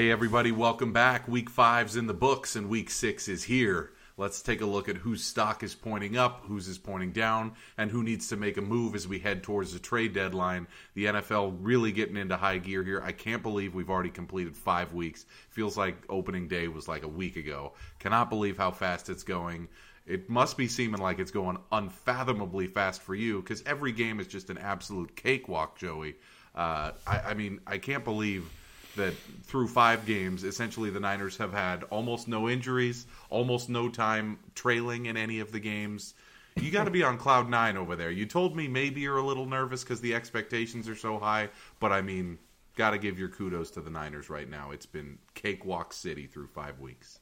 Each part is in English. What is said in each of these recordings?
Hey, everybody, welcome back. Week five's in the books, and week six is here. Let's take a look at whose stock is pointing up, whose is pointing down, and who needs to make a move as we head towards the trade deadline. The NFL really getting into high gear here. I can't believe we've already completed five weeks. Feels like opening day was like a week ago. Cannot believe how fast it's going. It must be seeming like it's going unfathomably fast for you because every game is just an absolute cakewalk, Joey. Uh, I, I mean, I can't believe that through five games, essentially the Niners have had almost no injuries, almost no time trailing in any of the games. You got to be on cloud nine over there. You told me maybe you're a little nervous because the expectations are so high, but I mean, got to give your kudos to the Niners right now. It's been cakewalk city through five weeks.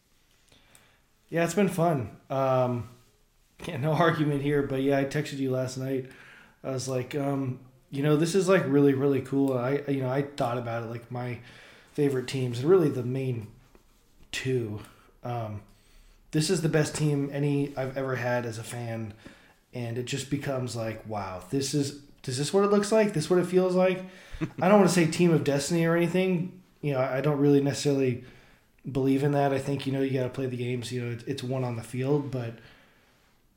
Yeah, it's been fun. Um, yeah, no argument here, but yeah, I texted you last night. I was like, um, you know, this is like really, really cool. I, you know, I thought about it like my favorite teams and really the main two. Um, this is the best team any I've ever had as a fan, and it just becomes like, wow, this is is this what it looks like? This what it feels like? I don't want to say team of destiny or anything. You know, I don't really necessarily believe in that. I think you know you got to play the games. You know, it's, it's one on the field, but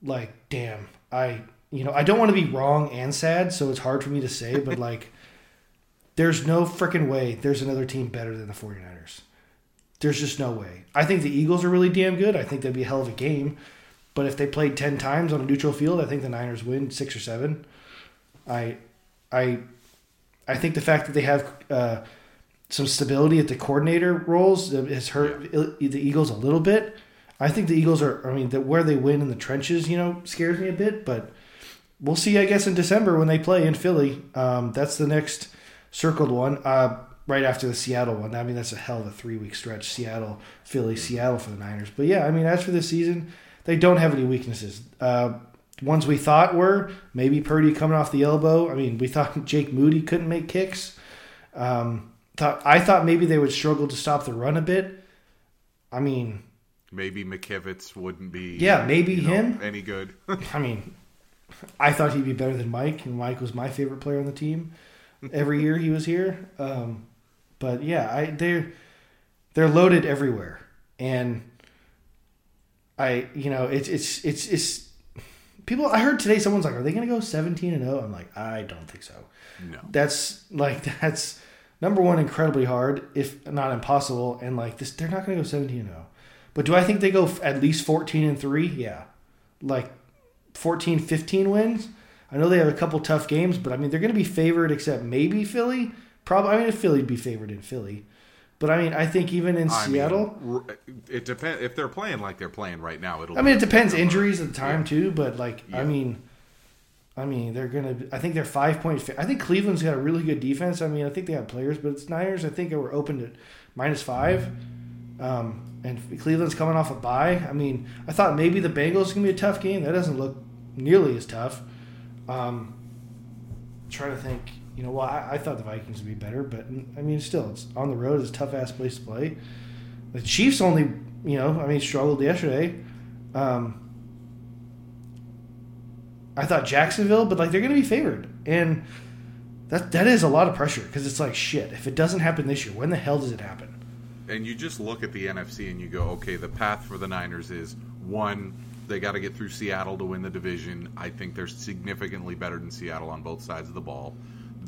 like, damn, I you know I don't want to be wrong and sad, so it's hard for me to say, but like, there's no freaking way there's another team better than the 49ers. There's just no way. I think the Eagles are really damn good. I think that'd be a hell of a game. But if they played ten times on a neutral field, I think the Niners win six or seven. I, I, I think the fact that they have uh, some stability at the coordinator roles has hurt the Eagles a little bit. I think the Eagles are. I mean, that where they win in the trenches, you know, scares me a bit. But we'll see. I guess in December when they play in Philly, um, that's the next circled one. Uh, right after the Seattle one. I mean, that's a hell of a three week stretch. Seattle, Philly, Seattle for the Niners. But yeah, I mean, as for this season, they don't have any weaknesses. Uh, ones we thought were maybe Purdy coming off the elbow. I mean, we thought Jake Moody couldn't make kicks. Um, thought I thought maybe they would struggle to stop the run a bit. I mean, Maybe McKivitz wouldn't be. Yeah, maybe you know, him. any good. I mean, I thought he'd be better than Mike, and Mike was my favorite player on the team every year he was here. Um, but yeah, I they're they're loaded everywhere, and I you know it's it's it's it's people. I heard today someone's like, "Are they going to go seventeen and 0? I'm like, I don't think so. no. That's like that's number one, incredibly hard, if not impossible, and like this, they're not going to go seventeen and 0. But do I think they go f- at least fourteen and three? Yeah, like 14, 15 wins. I know they have a couple tough games, but I mean they're going to be favored, except maybe Philly. Probably, I mean, if Philly'd be favored in Philly, but I mean, I think even in I Seattle, r- it depends if they're playing like they're playing right now. It'll. I mean, it depends injuries at the time Yeah. too. But like, I mean, I mean, they're gonna. I think they're five point. I think Cleveland's got a really good defense. I mean, I think they have players, but it's Niners. I think they were open to minus five. Um, and Cleveland's coming off a bye. I mean, I thought maybe the Bengals gonna be a tough game. That doesn't look nearly as tough. Um, trying to think. You know, well, I, I thought the Vikings would be better, but I mean, still, it's on the road. It's a tough ass place to play. The Chiefs only, you know, I mean, struggled yesterday. Um, I thought Jacksonville, but like they're going to be favored, and that that is a lot of pressure because it's like shit. If it doesn't happen this year, when the hell does it happen? And you just look at the NFC and you go, okay, the path for the Niners is one, they got to get through Seattle to win the division. I think they're significantly better than Seattle on both sides of the ball.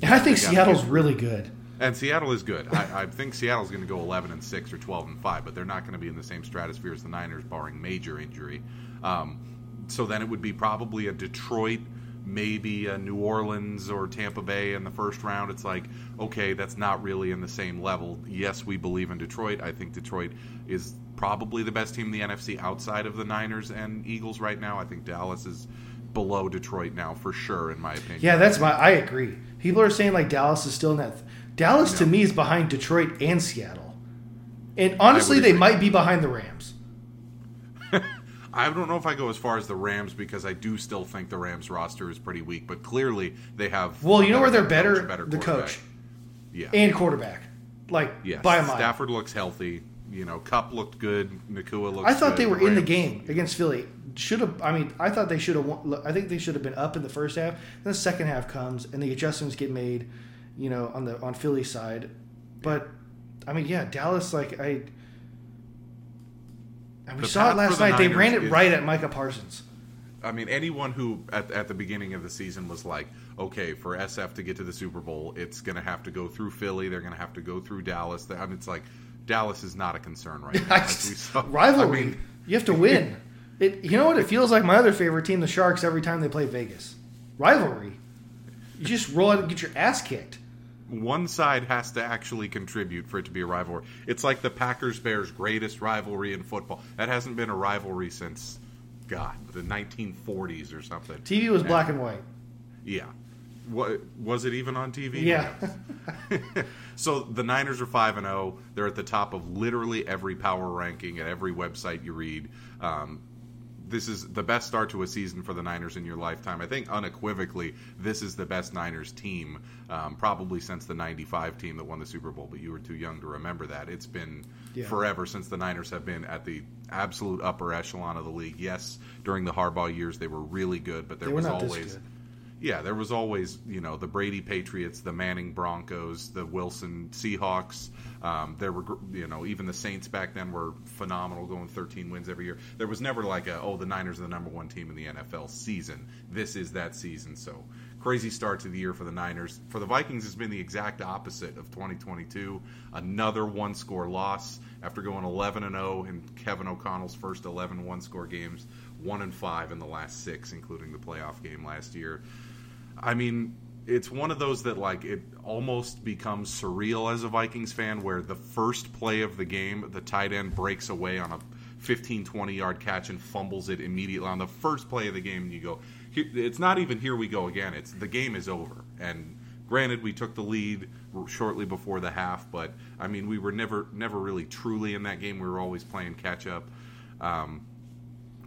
And I think Seattle's really good. and Seattle is good. I, I think Seattle's going to go 11 and six or 12 and five, but they're not going to be in the same stratosphere as the Niners, barring major injury. Um, so then it would be probably a Detroit, maybe a New Orleans or Tampa Bay in the first round. It's like, okay, that's not really in the same level. Yes, we believe in Detroit. I think Detroit is probably the best team in the NFC outside of the Niners and Eagles right now. I think Dallas is below Detroit now for sure, in my opinion. Yeah, that's my. I agree. People are saying like Dallas is still in that. Dallas to me is behind Detroit and Seattle, and honestly, they might be behind the Rams. I don't know if I go as far as the Rams because I do still think the Rams roster is pretty weak, but clearly they have. Well, you know where they're better? coach, a the coach Yeah. and quarterback, like yes. by a mile. Stafford looks healthy. You know, Kupp looked good. Nacua looked. I thought good. they were in the game against Philly. Should have. I mean, I thought they should have. I think they should have been up in the first half. Then the second half comes and the adjustments get made. You know, on the on Philly side, but I mean, yeah, Dallas. Like I, and we The saw it last the night. They ran it is- right at Micah Parsons. I mean, anyone who at, at the beginning of the season was like, okay, for SF to get to the Super Bowl, it's going to have to go through Philly. They're going to have to go through Dallas. I mean, it's like Dallas is not a concern right now. saw. Rivalry. I mean, you have to win. It. You know what? It feels like my other favorite team, the Sharks, every time they play Vegas. Rivalry. You just roll out and get your ass kicked. One side has to actually contribute for it to be a rivalry. It's like the Packers Bears greatest rivalry in football. That hasn't been a rivalry since God, the 1940s or something. TV was black and white. Yeah. What was it even on TV? Yeah. So the Niners are five and zero. They're at the top of literally every power ranking at every website you read. Um, this is the best start to a season for the Niners in your lifetime. I think unequivocally, this is the best Niners team, um, probably since the '95 team that won the Super Bowl. But you were too young to remember that. It's been Yeah. forever since the Niners have been at the absolute upper echelon of the league. Yes, during the Harbaugh years, they were really good, but there was always. Yeah, there was always, you know, the Brady Patriots, the Manning Broncos, the Wilson Seahawks. Um, there were, you know, even the Saints back then were phenomenal, going 13 wins every year. There was never like a, oh, the Niners are the number one team in the NFL season. This is that season. So crazy start to the year for the Niners. For the Vikings, it's been the exact opposite of 2022. Another one score loss after going 11 and 0 in Kevin O'Connell's first 11 one score games, 1 and 5 in the last six, including the playoff game last year. I mean, it's one of those that like it almost becomes surreal as a Vikings fan where the first play of the game, the tight end breaks away on a 15 20 yard catch and fumbles it immediately on the first play of the game and you go it's not even here we go again. It's the game is over. And granted we took the lead shortly before the half, but I mean we were never never really truly in that game. We were always playing catch up. Um,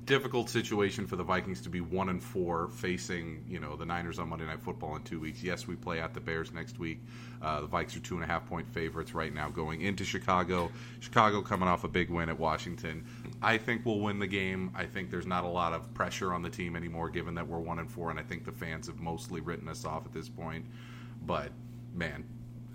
difficult situation for the Vikings to be one and four facing you know the Niners on Monday Night Football in two weeks. Yes, we play at the Bears next week. Uh, the Vikes are two and a half point favorites right now going into Chicago. Chicago coming off a big win at Washington. I think we'll win the game. I think there's not a lot of pressure on the team anymore, given that we're one and four, and I think the fans have mostly written us off at this point. But man,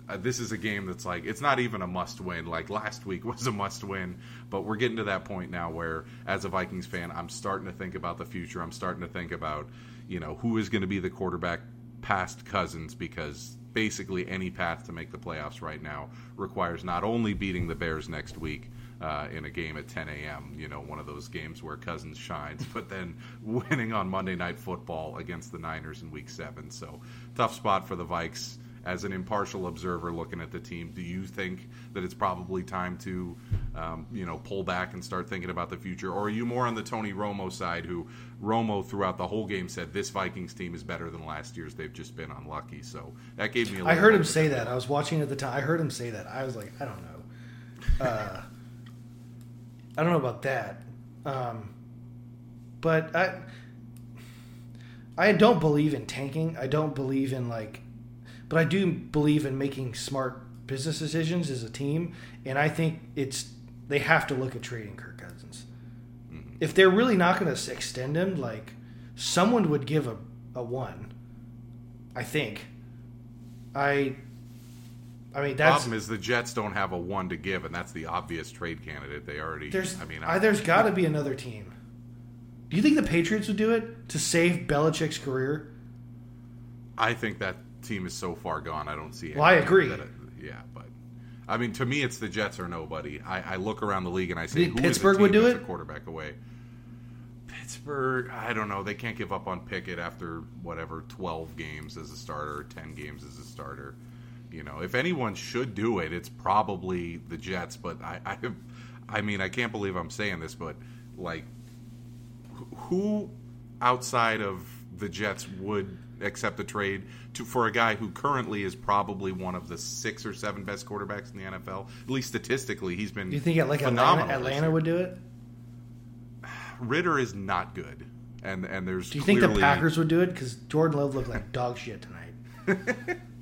uh, this is a game that's like it's not even a must win. Like last week was a must win, but we're getting to that point now where, as a Vikings fan, I'm starting to think about the future. I'm starting to think about, you know, who is going to be the quarterback past Cousins because basically any path to make the playoffs right now requires not only beating the Bears next week. Uh, in a game at 10 a.m., you know, one of those games where Cousins shines, but then winning on Monday Night Football against the Niners in Week Seven. So tough spot for the Vikes as an impartial observer looking at the team, do you think that it's probably time to, um, you know, pull back and start thinking about the future, or are you more on the Tony Romo side, who Romo throughout the whole game said this Vikings team is better than last year's? They've just been unlucky. So that gave me. a I heard him say that. I was watching at the time. I heard him say that. I was like, I don't know. Uh, I don't know about that. Um, but I, I don't believe in tanking. I don't believe in like, but I do believe in making smart business decisions as a team. And I think it's they have to look at trading Kirk Cousins. Mm-hmm. If they're really not going to extend him, like someone would give a, a one. I think. I. I mean that's problem is the Jets don't have a one to give, and that's the obvious trade candidate. They already. there's. I mean, I, there's got to be another team. Do you think the Patriots would do it to save Belichick's career? I think that team is so far gone. I don't see. Well, I agree. that it- yeah, but I mean, to me, it's the Jets or nobody. I, I look around the league and I say, who Pittsburgh would do it? A quarterback away. Pittsburgh, I don't know. They can't give up on Pickett after whatever twelve games as a starter, ten games as a starter. You know, if anyone should do it, it's probably the Jets. But I, I, I mean, I can't believe I'm saying this, but like, who outside of the Jets would accept a trade to for a guy who currently is probably one of the six or seven best quarterbacks in the NFL? At least statistically, he's been. Do you think like phenomenal Atlanta, Atlanta would do it? Ridder is not good, and and there's. Do you think the Packers would do it? Because Jordan Love looked like dog shit tonight.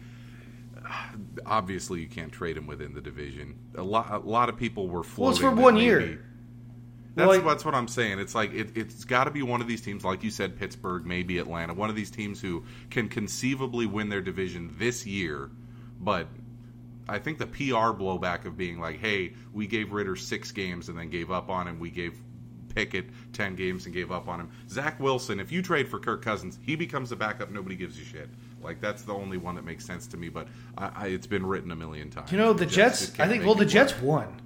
obviously you can't trade him within the division. A lot, a lot of people were floating. Well, it's for one maybe- year. That's Well, like- that's what I'm saying. It's like it, it's got to be one of these teams, like you said, Pittsburgh, maybe Atlanta, one of these teams who can conceivably win their division this year. But I think the PR blowback of being like, "Hey, we gave Ridder six games and then gave up on him. We gave Pickett ten games and gave up on him." Zach Wilson, if you trade for Kirk Cousins, he becomes a backup. Nobody gives you shit. Like that's the only one that makes sense to me. But I, I, it's been written a million times. You know, the Jets. just I think. Well, the Jets work. won,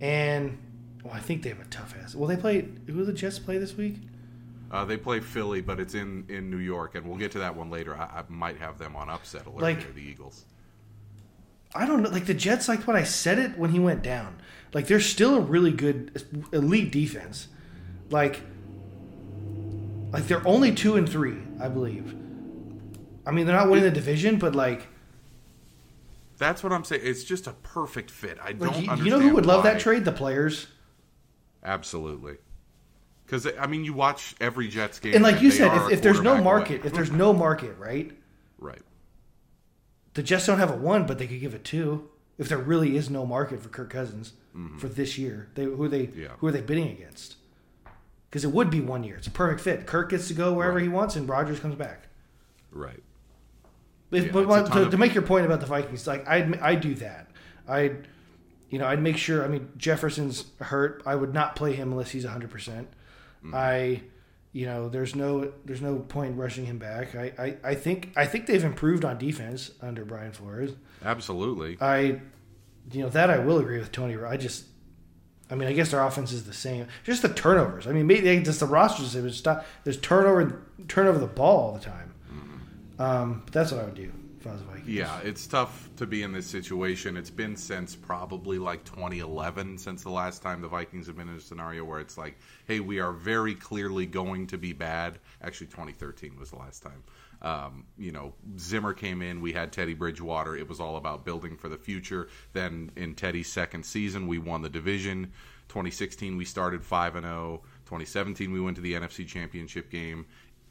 and well, I think they have a tough ass. Well, they play. Who did the Jets play this week? Uh, they play Philly, but it's in, in New York, and we'll get to that one later. I, I might have them on upset alert Like- near the Eagles. I don't know. Like the Jets, like when I said it when he went down. Like they're still a really good elite defense. Like, like they're only two and three, I believe. I mean, they're not winning the division, but like, That's what I'm saying. It's just a perfect fit. I don't you, understand. you know who would love that trade? The players. Absolutely. Because I mean, you watch every Jets game, And like you said, if, if there's no market, away. if there's no market, right? right, The Jets don't have a one, but they could give a two if there really is no market for Kirk Cousins for this year. They who are they Mm-hmm. Yeah. who are they bidding against? Because it would be one year. It's a perfect fit. Kirk gets to go wherever Right. he wants, and Rodgers comes back. right. If, Yeah, but it's a what- ton to, of- to make your point about the Vikings, like I'd I do that. I'd you know I'd make sure. I mean Jefferson's hurt. I would not play him unless he's hundred percent. Mm-hmm. I you know there's no there's no point rushing him back. I, I I think I think they've improved on defense under Brian Flores. Absolutely. I you know that I will agree with Tony. I just. I mean, I guess their offense is the same. Just the turnovers. I mean, maybe they, just the rosters. It was stop. There's turnover, turnover the ball all the time. Um, but that's what I would do Vikings. Yeah, it's tough to be in this situation. It's been since probably like 2011 since the last time the Vikings have been in a scenario where it's like, hey, we are very clearly going to be bad. Actually, 2013 was the last time. Um, you know, Zimmer came in. We had Teddy Bridgewater. It was all about building for the future. Then in Teddy's second season, we won the division. 2016, we started 5 and 0. 2017, we went to the NFC Championship game.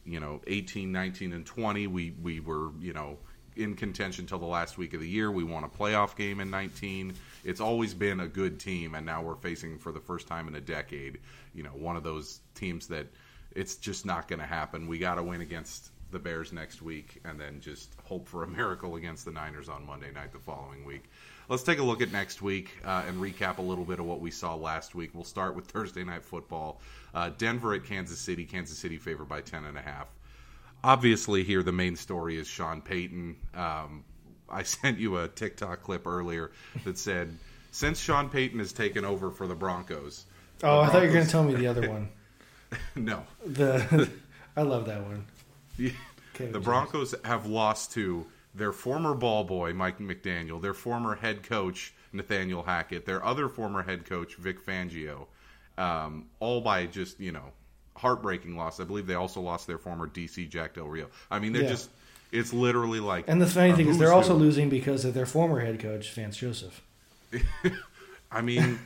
You know, 18, 19, and 20, we we were you know in contention till the last week of the year. We won a playoff game in 19. It's always been a good team, and now we're facing for the first time in a decade. You know, one of those teams that it's just not going to happen. We got to win against the Bears next week, and then just hope for a miracle against the Niners on Monday night the following week. Let's take a look at next week uh, and recap a little bit of what we saw last week. We'll start with Thursday night football. Uh, Denver at Kansas City. Kansas City favored by ten and a half obviously here the main story is Sean Payton. Um, I sent you a TikTok clip earlier that said since Sean Payton has taken over for the Broncos. Oh, the I thought you were going to tell me the other one. no. The I love that one. The, the Broncos have lost to their former ball boy Mike McDaniel, their former head coach Nathaniel Hackett, their other former head coach Vic Fangio, um, all by just you know heartbreaking loss. I believe they also lost their former DC Jack Del Rio. I mean, they're Yeah. just it's literally like And the funny uh, thing is, they're also who. losing because of their former head coach, Vance Joseph. I mean,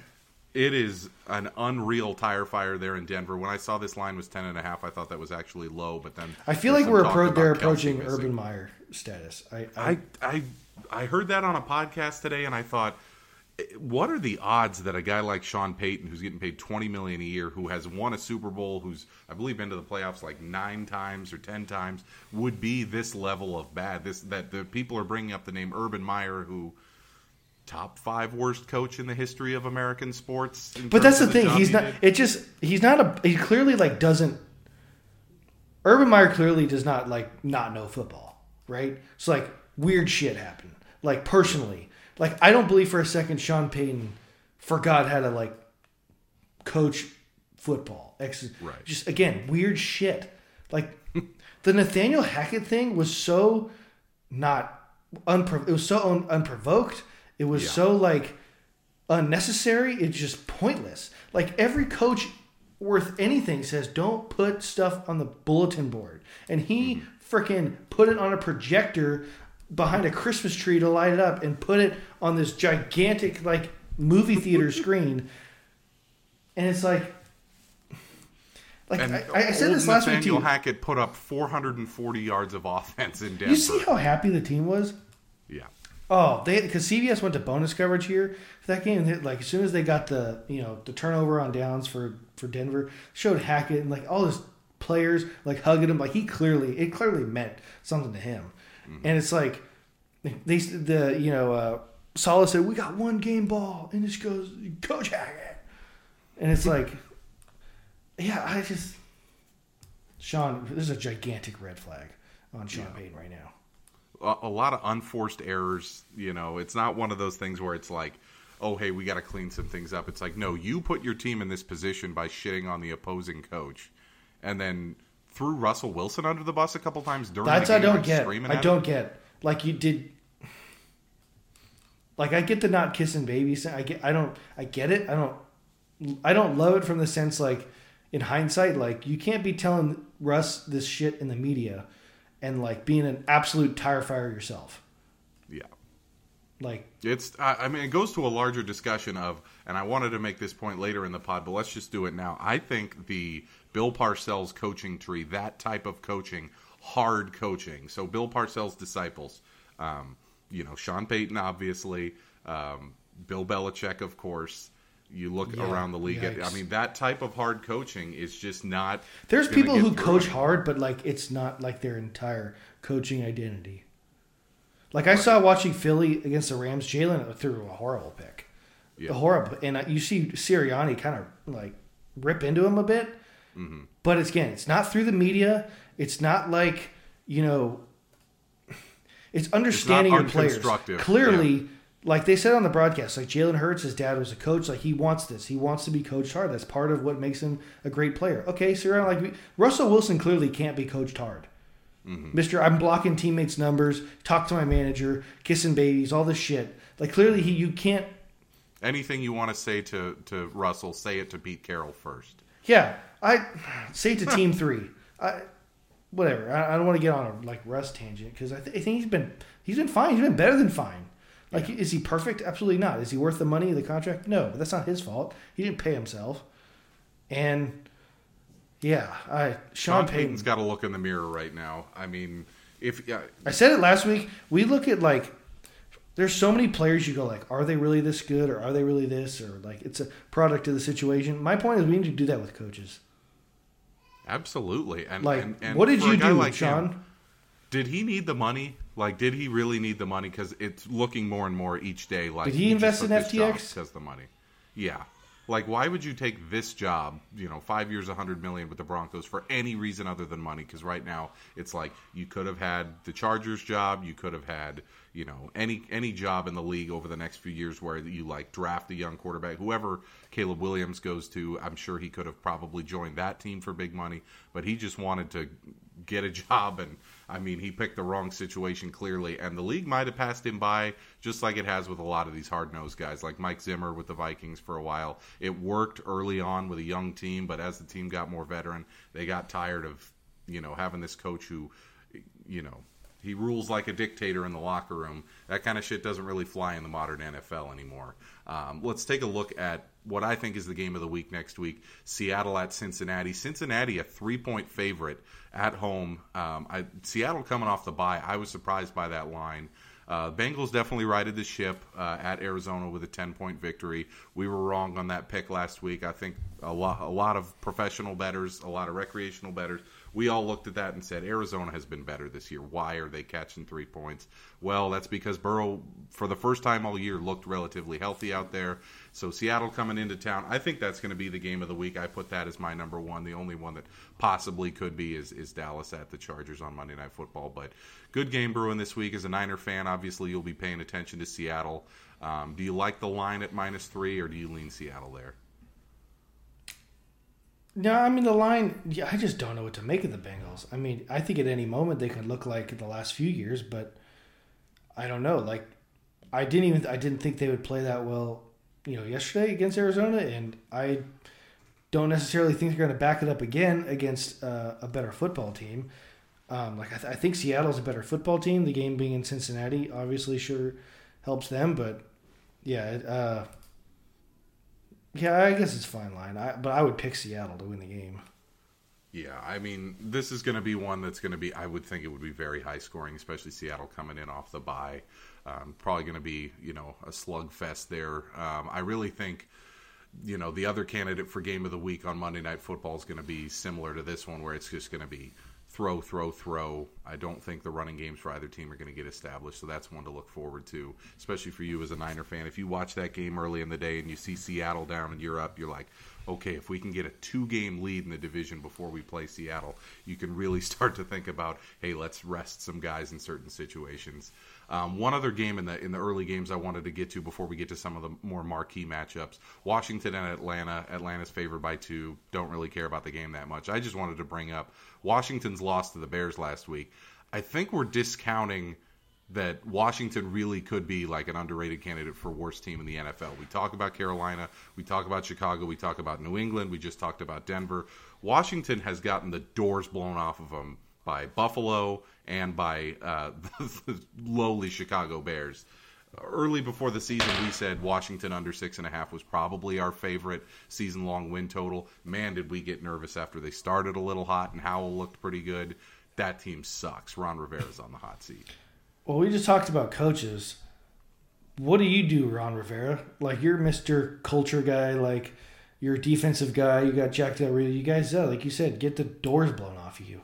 it is an unreal tire fire there in Denver. When I saw this line was ten and a half, I thought that was actually low. But then I feel like we're appro- they're approaching. Urban Meyer status. I, I, I I I heard that on a podcast today, and I thought, what are the odds that a guy like Sean Payton, who's getting paid twenty million a year, who has won a Super Bowl, who's I believe been to the playoffs like nine times or ten times, would be this level of bad? This that the people are bringing up the name Urban Meyer, who. Top five worst coach in the history of American sports. But that's the of thing. He's he not. did. It just. He's not a. He clearly like doesn't. Urban Meyer clearly does not like not know football, right? So like weird shit happened. Like personally, like I don't believe for a second Sean Payton forgot how to like coach football. Ex- Right. Just again weird shit. Like the Nathaniel Hackett thing was so not unpro- It was so un- unprovoked. It was Yeah. so like unnecessary. It's just pointless. Like every coach worth anything says, don't put stuff on the bulletin board, and he mm-hmm. freaking put it on a projector behind a Christmas tree to light it up, and put it on this gigantic like movie theater screen, and it's like. Like And I, I said this last week Nathaniel. Hackett put up 440 yards of offense in Denver. You see how happy the team was? yeah. Oh, they because CBS went to bonus coverage here for that game. And they, like as soon as they got the you know the turnover on downs for for Denver, showed Hackett and like all his players like hugging him. Like he clearly it clearly meant something to him. And it's like they the you know uh, Salah said we got one game ball, and this goes Coach Hackett, and it's like, yeah, I just Sean, this is a gigantic red flag on Sean Payton right now. a, a lot of unforced errors. You know, it's not one of those things where it's like, oh, hey, we got to clean some things up. It's like, no, you put your team in this position by shitting on the opposing coach, and then threw Russell Wilson under the bus a couple times during. That's the I don't get. I don't him. get. Like you did. Like I get the not kissing babies. I get. I don't. I get it. I don't. I don't love it from the sense like, in hindsight, like you can't be telling Russ this shit in the media, and like being an absolute tire fire yourself. Yeah. Like It's. I, I mean, it goes to a larger discussion of, and I wanted to make this point later in the pod, but let's just do it now. I think the Bill Parcells coaching tree, that type of coaching, hard coaching. So Bill Parcells' disciples, um, you know, Sean Payton, obviously, um, Bill Belichick, of course. You look Yeah, around the league. At, I mean, that type of hard coaching is just not. there's people who coach hard, but like it's not like their entire coaching identity. Like I saw watching Philly against the Rams, Jalen threw a horrible pick. Yeah. The horrible, and uh, you see Sirianni kind of like rip into him a bit. Mm-hmm. But it's, again, it's not through the media. It's not like you know. It's understanding your players. Clearly, like they said on the broadcast, like Jalen Hurts, his dad was a coach. Like he wants this. He wants to be coached hard. That's part of what makes him a great player. Okay, Sirianni, like Russell Wilson, clearly can't be coached hard. Mm-hmm. Mister, I'm blocking teammates' numbers. Talk to my manager. Kissing babies. All this shit. Like clearly, he you can't. Anything you want to say to to Russell, say it to Pete Carroll first. Yeah, I say it to Team Three. I whatever. I, I don't want to get on a like Russ tangent because I, th- I think he's been he's been fine. He's been better than fine. Like, is he perfect? Absolutely not. Is he worth the money of the contract? No, but that's not his fault. He didn't pay himself. And yeah, I Sean, Sean Payton. Payton's got to look in the mirror right now. I mean, if I said it last week. We look at like there's so many players you go like, are they really this good or are they really this or like it's a product of the situation. My point is we need to do that with coaches. absolutely. And Like, and, and what did you do, like Sean? him, did he need the money? Like, did he really need the money? Because it's looking more and more each day. Like, Did he invest in took this job FTX? Because the money. Yeah. Like, why would you take this job? You know, five years, a hundred million with the Broncos for any reason other than money? Because right now, it's like you could have had the Chargers job. You could have had, you know, any any job in the league over the next few years where you like draft a young quarterback. Whoever Caleb Williams goes to, I'm sure he could have probably joined that team for big money. But he just wanted to get a job and I mean he picked the wrong situation clearly and the league might have passed him by just like it has with a lot of these hard-nosed guys like Mike Zimmer with the Vikings for a while. It worked early on with a young team, but as the team got more veteran, they got tired of, you know, having this coach who you know, he rules like a dictator in the locker room. That kind of shit doesn't really fly in the modern NFL anymore. Um, let's take a look at what I think is the game of the week next week Seattle at Cincinnati. Cincinnati, a three point favorite at home. Um, I, Seattle coming off the bye. I was surprised by that line. Uh, Bengals definitely righted the ship uh, at Arizona with a 10 point victory. We were wrong on that pick last week. I think a lot, a lot of professional bettors, a lot of recreational bettors, we all looked at that and said Arizona has been better this year. Why are they catching three points? Well, that's because Burrow, for the first time all year, looked relatively healthy out there. So Seattle coming into town, I think that's going to be the game of the week. I put that as my number one. The only one that possibly could be is, is Dallas at the Chargers on Monday Night Football. But good game brewing this week. As a Niner fan, obviously you'll be paying attention to Seattle. Um, do you like the line at minus three, or do you lean Seattle there? No, I mean the line. Yeah, I just don't know what to make of the Bengals. I mean, I think at any moment they could look like the last few years, but I don't know. Like, I didn't even. I didn't think they would play that well. You know, yesterday against Arizona, and I don't necessarily think they're going to back it up again against uh, a better football team. Um, like I, th- I think Seattle's a better football team. The game being in Cincinnati obviously sure helps them, but yeah, it, uh, yeah, I guess it's fine line. I, but I would pick Seattle to win the game. Yeah, I mean, this is going to be one that's going to be. I would think it would be very high scoring, especially Seattle coming in off the bye. Um, probably going to be, you know, a slugfest there. Um, I really think, you know, the other candidate for game of the week on Monday Night Football is going to be similar to this one, where it's just going to be throw, throw, throw. I don't think the running games for either team are going to get established, so that's one to look forward to, especially for you as a Niner fan. If you watch that game early in the day and you see Seattle down and you're up, you're like, okay, if we can get a two game lead in the division before we play Seattle, you can really start to think about, hey, let's rest some guys in certain situations. Um, one other game in the in the early games I wanted to get to before we get to some of the more marquee matchups: Washington and Atlanta. Atlanta's favored by two. Don't really care about the game that much. I just wanted to bring up Washington's loss to the Bears last week. I think we're discounting that Washington really could be like an underrated candidate for worst team in the NFL. We talk about Carolina, we talk about Chicago, we talk about New England, we just talked about Denver. Washington has gotten the doors blown off of them by Buffalo and by uh, the lowly Chicago Bears. Early before the season, we said Washington under six and a half was probably our favorite season long win total. Man, did we get nervous after they started a little hot and Howell looked pretty good. That team sucks. Ron Rivera's on the hot seat. Well, we just talked about coaches. What do you do, Ron Rivera? Like you're Mister Culture guy. Like you're a defensive guy. You got Jack Del Rio. You guys, uh, like you said, get the doors blown off of you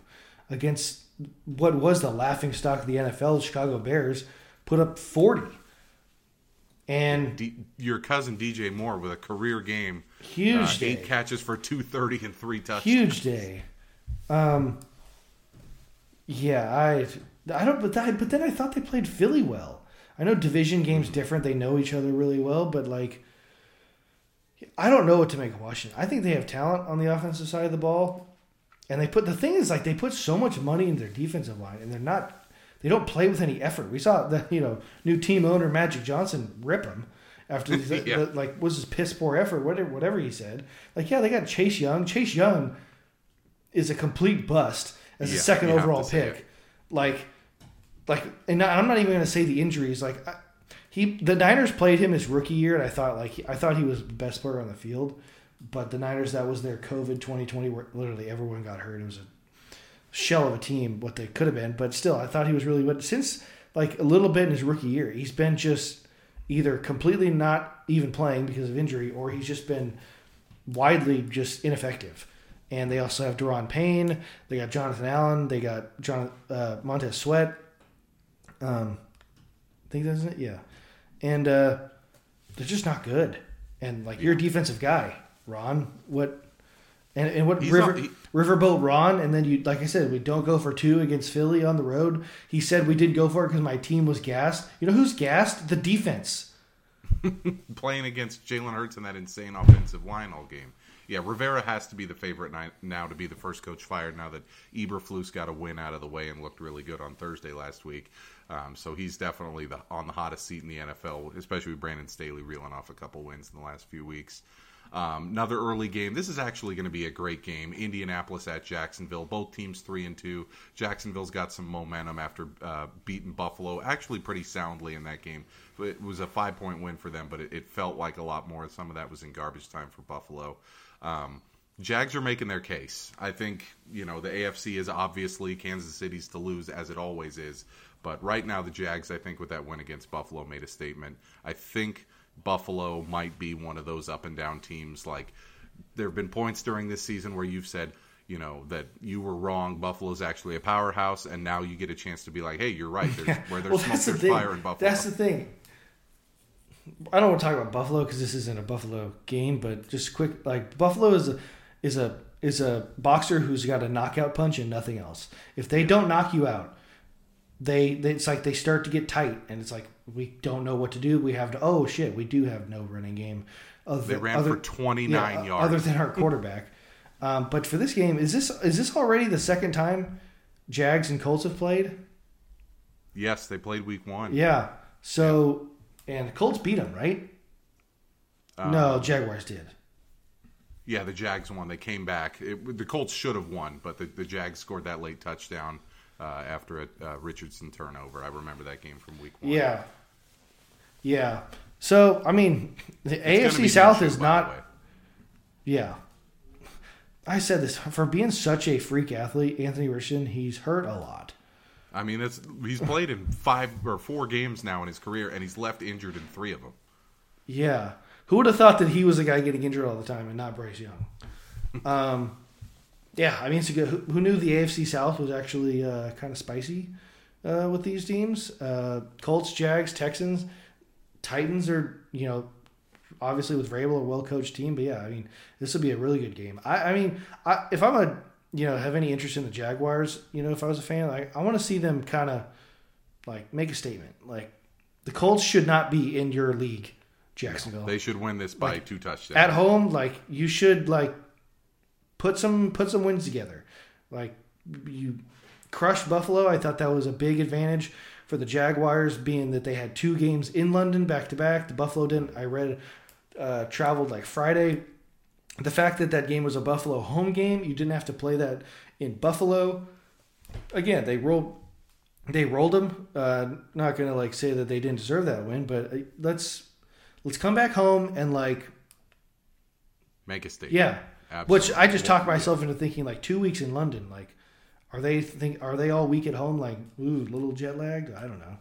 against what was the laughing stock of the NFL, the Chicago Bears, put up forty. And D- your cousin DJ Moore with a career game, huge uh, day. eight catches for two thirty and three touchdowns. huge day. Um, yeah, I I don't, but that, but then I thought they played Philly well. I know division games different; they know each other really well, but like, I don't know what to make of Washington. I think they have talent on the offensive side of the ball, and they put the thing is like they put so much money in their defensive line, and they're not. They don't play with any effort. We saw the you know new team owner Magic Johnson rip them after the, Yeah. the, like was his piss poor effort whatever whatever he said. Like yeah, they got Chase Young. Chase Young is a complete bust as a second overall pick. Like, like, and I'm not even going to say the injuries. Like, I, he the Niners played him his rookie year, and I thought like I thought he was the best player on the field. But the Niners, that was their COVID 2020, where literally everyone got hurt. It was a shell of a team, what they could have been. But still, I thought he was really. But since like a little bit in his rookie year, he's been just either completely not even playing because of injury, or he's just been widely just ineffective. And they also have Daron Payne. They got Jonathan Allen. They got John uh, Montez Sweat. Um, I think that's it. Yeah, and uh, they're just not good. And like you're a defensive guy, Ron. What? And, and what He's River, not- he- Riverboat Ron? And then you, like I said, we don't go for two against Philly on the road. He said we did go for it because my team was gassed. You know who's gassed? The defense. playing against Jalen Hurts in that insane offensive line all game. Yeah, Rivera has to be the favorite now to be the first coach fired. Now that Eberflus got a win out of the way and looked really good on Thursday last week, um, so he's definitely the, on the hottest seat in the NFL, especially with Brandon Staley reeling off a couple wins in the last few weeks. Um, another early game. This is actually going to be a great game. Indianapolis at Jacksonville. Both teams three and two. Jacksonville's got some momentum after uh, beating Buffalo, actually pretty soundly in that game. It was a five point win for them, but it, it felt like a lot more. Some of that was in garbage time for Buffalo. Um, Jags are making their case. I think you know the AFC is obviously Kansas City's to lose as it always is, but right now the Jags, I think, with that win against Buffalo, made a statement. I think Buffalo might be one of those up and down teams. Like there have been points during this season where you've said, you know, that you were wrong. Buffalo's actually a powerhouse, and now you get a chance to be like, hey, you're right. There's, where there's well, smoke, the there's thing. fire in Buffalo. That's the thing. I don't want to talk about Buffalo because this isn't a Buffalo game, but just quick, like Buffalo is a is a is a boxer who's got a knockout punch and nothing else. If they don't knock you out, they, they it's like they start to get tight, and it's like we don't know what to do. We have to. Oh shit, we do have no running game. Other, They ran for 29 yeah, yards. Other than our quarterback. um, but for this game, is this is this already the second time Jags and Colts have played? yes, they played week one. Yeah. So and the Colts beat them, right? no, Jaguars did. Yeah, the Jags won. They came back. It, the Colts should have won, but the, the Jags scored that late touchdown uh, after a uh, Richardson turnover. I remember that game from week one. Yeah. Yeah. So I mean, the It's AFC South is not. Yeah. I said this for being such a freak athlete, Anthony Richardson. He's hurt a lot. I mean, it's he's played in five or four games now in his career, and he's left injured in three of them. Yeah, who would have thought that he was the guy getting injured all the time and not Bryce Young? um, yeah, I mean, it's a good. Who, who knew the AFC South was actually uh, kind of spicy uh, with these teams? Uh, Colts, Jags, Texans, Titans are you know obviously with Vrabel a well coached team, but yeah, I mean this would be a really good game. I, I mean, I, if I'm a you know have any interest in the Jaguars, you know, if I was a fan, I, I want to see them kind of like make a statement. Like the Colts should not be in your league, Jacksonville. They should win this by Like, two touchdowns. At home, like you should like put some put some wins together. Like you crushed Buffalo. I thought that was a big advantage for the Jaguars, being that they had two games in London back to back. The Buffalo didn't. I read uh, traveled like Friday. The fact that that game was a Buffalo home game, you didn't have to play that in Buffalo. Again, they rolled they rolled them. Uh, not gonna like say that they didn't deserve that win, but uh, let's let's come back home and like Make a statement. yeah. Absolutely. Which I just talked myself into thinking like two weeks in London, like are they think are they all weak at home like ooh little jet lagged? I don't know.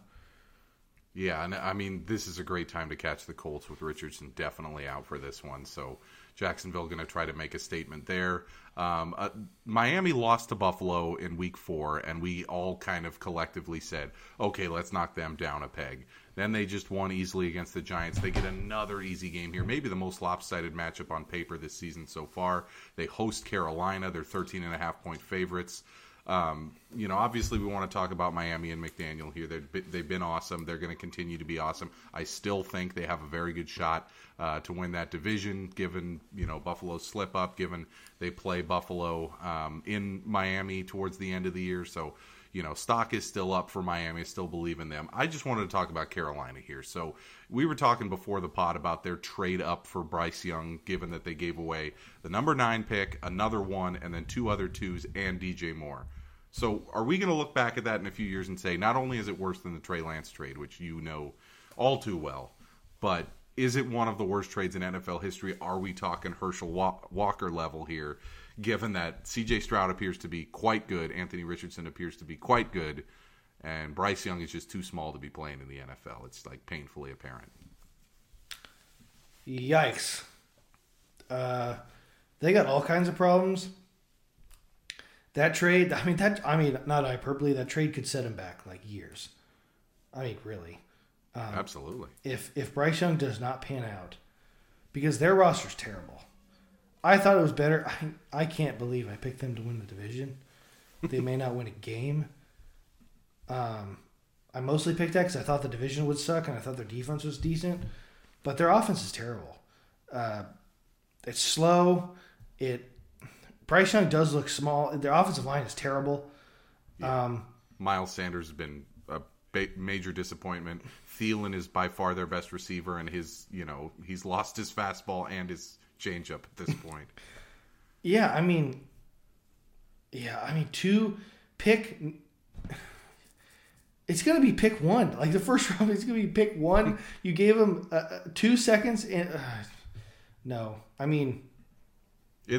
Yeah, and I mean, this is a great time to catch the Colts with Richardson definitely out for this one. So Jacksonville going to try to make a statement there. Um, uh, Miami lost to Buffalo in Week Four, and we all kind of collectively said, "Okay, let's knock them down a peg." Then they just won easily against the Giants. They get another easy game here, maybe the most lopsided matchup on paper this season so far. They host Carolina; they're 13 and a half point favorites. Um, you know, obviously, we want to talk about Miami and McDaniel here. They've they've been awesome. They're going to continue to be awesome. I still think they have a very good shot uh, to win that division, given you know Buffalo's slip up, given they play Buffalo um, in Miami towards the end of the year. So, you know, stock is still up for Miami. I still believe in them. I just wanted to talk about Carolina here. So, we were talking before the pod about their trade up for Bryce Young, given that they gave away the number nine pick, another one, and then two other twos, and DJ Moore. So, are we going to look back at that in a few years and say, not only is it worse than the Trey Lance trade, which you know all too well, but is it one of the worst trades in NFL history? Are we talking Herschel Walker level here, given that CJ Stroud appears to be quite good, Anthony Richardson appears to be quite good, and Bryce Young is just too small to be playing in the NFL? It's like painfully apparent. Yikes. Uh, they got all kinds of problems. That trade, I mean that I mean not hyperbole, that trade could set him back like years. I mean, really. Absolutely. if if Bryce Young does not pan out, because their roster's terrible. I thought it was better. I I can't believe I picked them to win the division. They may not win a game. Um, I mostly picked that because I thought the division would suck and I thought their defense was decent, but their offense is terrible. Uh, it's slow. It Bryce Young does look small. Their offensive line is terrible. Um, Miles Sanders has been a major disappointment. Thielen is by far their best receiver, and his, you know, he's lost his fastball and his changeup at this point. Yeah, I mean, yeah, I mean, two pick. It's gonna be pick one. Like the first round, it's gonna be pick one. You gave him uh, uh, two seconds, and uh, no, I mean,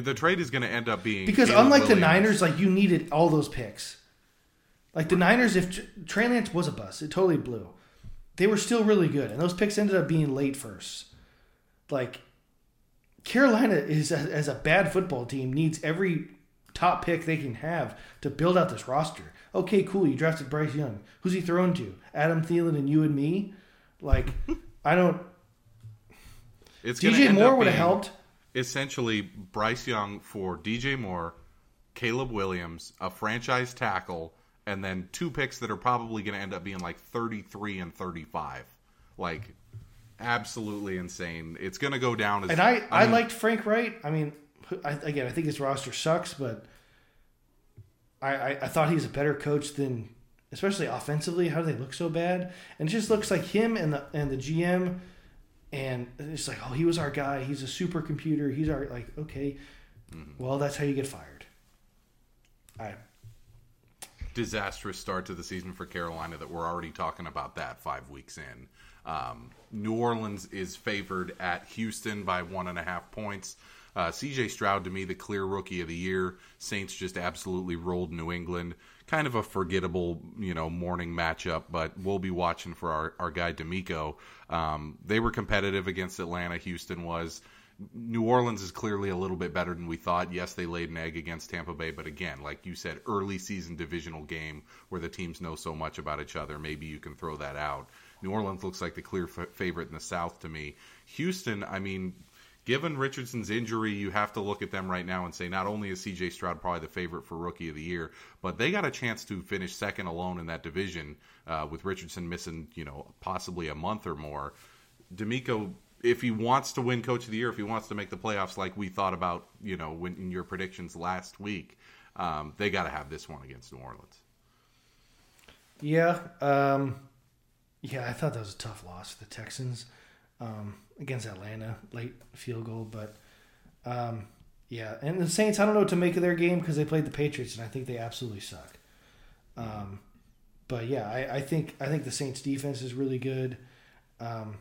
the trade is going to end up being because Caleb unlike the Niners, like you needed all those picks. Like the Niners, if Tr- Trey Lance was a bust, it totally blew. They were still really good, and those picks ended up being late first. Like Carolina is as a bad football team needs every top pick they can have to build out this roster. Okay, cool. You drafted Bryce Young. Who's he thrown to? Adam Thielen and you and me. Like I don't. it's DJ Moore would have helped. Essentially, Bryce Young for DJ Moore, Caleb Williams, a franchise tackle, and then two picks that are probably going to end up being like 33 and 35. Like, absolutely insane. It's going to go down as. And I, I, mean, liked Frank Reich. I mean, I, again, I think his roster sucks, but I, I, I thought he was a better coach than, especially offensively. How do they look so bad? And it just looks like him and the and the GM, and it's like, oh, he was our guy. He's a supercomputer. He's our like, okay, well, that's how you get fired. I disastrous start to the season for Carolina that we're already talking about that five weeks in. Um, New Orleans is favored at Houston by one and a half points. Uh, CJ Stroud, to me, the clear rookie of the year. Saints just absolutely rolled New England. Kind of a forgettable, you know, morning matchup, but we'll be watching for our, our guy DeMeco. Um, they were competitive against Atlanta. Houston was. New Orleans is clearly a little bit better than we thought. Yes, they laid an egg against Tampa Bay, but again, like you said, early season divisional game where the teams know so much about each other. Maybe you can throw that out. New Orleans looks like the clear f- favorite in the South to me. Houston, I mean, given Richardson's injury, you have to look at them right now and say not only is CJ Stroud probably the favorite for rookie of the year, but they got a chance to finish second alone in that division uh, with Richardson missing, you know, possibly a month or more. DeMeco, if he wants to win Coach of the Year, if he wants to make the playoffs, like we thought about, you know, when, in your predictions last week, um, they got to have this one against New Orleans. Yeah, um, yeah, I thought that was a tough loss for the Texans um, against Atlanta, late field goal, but um, yeah, and the Saints, I don't know what to make of their game because they played the Patriots, and I think they absolutely suck. Um, but yeah, I, I think I think the Saints defense is really good. Um,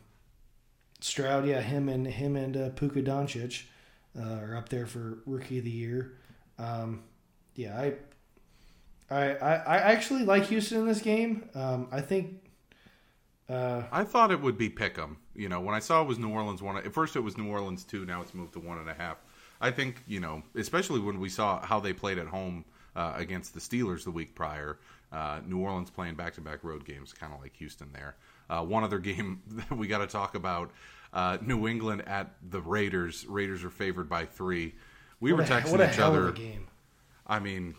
Stroud, yeah, him and him and uh, Puka Doncic uh, are up there for rookie of the year. Um, yeah, I, I, I, actually like Houston in this game. Um, I think. Uh, I thought it would be Pick'em. You know, when I saw it was New Orleans one, at first it was New Orleans two. Now it's moved to one and a half. I think you know, especially when we saw how they played at home uh, against the Steelers the week prior. Uh, New Orleans playing back to back road games, kind of like Houston there. Uh, one other game that we got to talk about: uh, New England at the Raiders. Raiders are favored by three. We were what a- texting a each other. Game. I mean,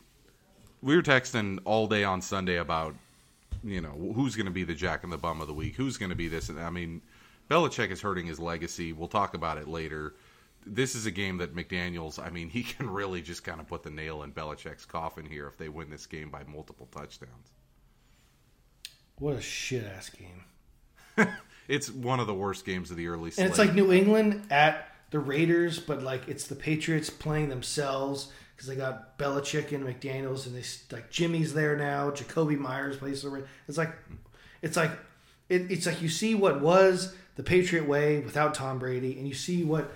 we were texting all day on Sunday about, you know, who's going to be the Jack and the Bum of the week, who's going to be this. And I mean, Belichick is hurting his legacy. We'll talk about it later. This is a game that McDaniels, I mean, he can really just kind of put the nail in Belichick's coffin here if they win this game by multiple touchdowns. What a shit ass game. It's one of the worst games of the early season. And it's like New England at the Raiders, but like it's the Patriots playing themselves because they got Belichick and McDaniel's, and they like Jimmy's there now. Jakobi Meyers plays the. It's like, it's like, it, it's like you see what was the Patriot way without Tom Brady, and you see what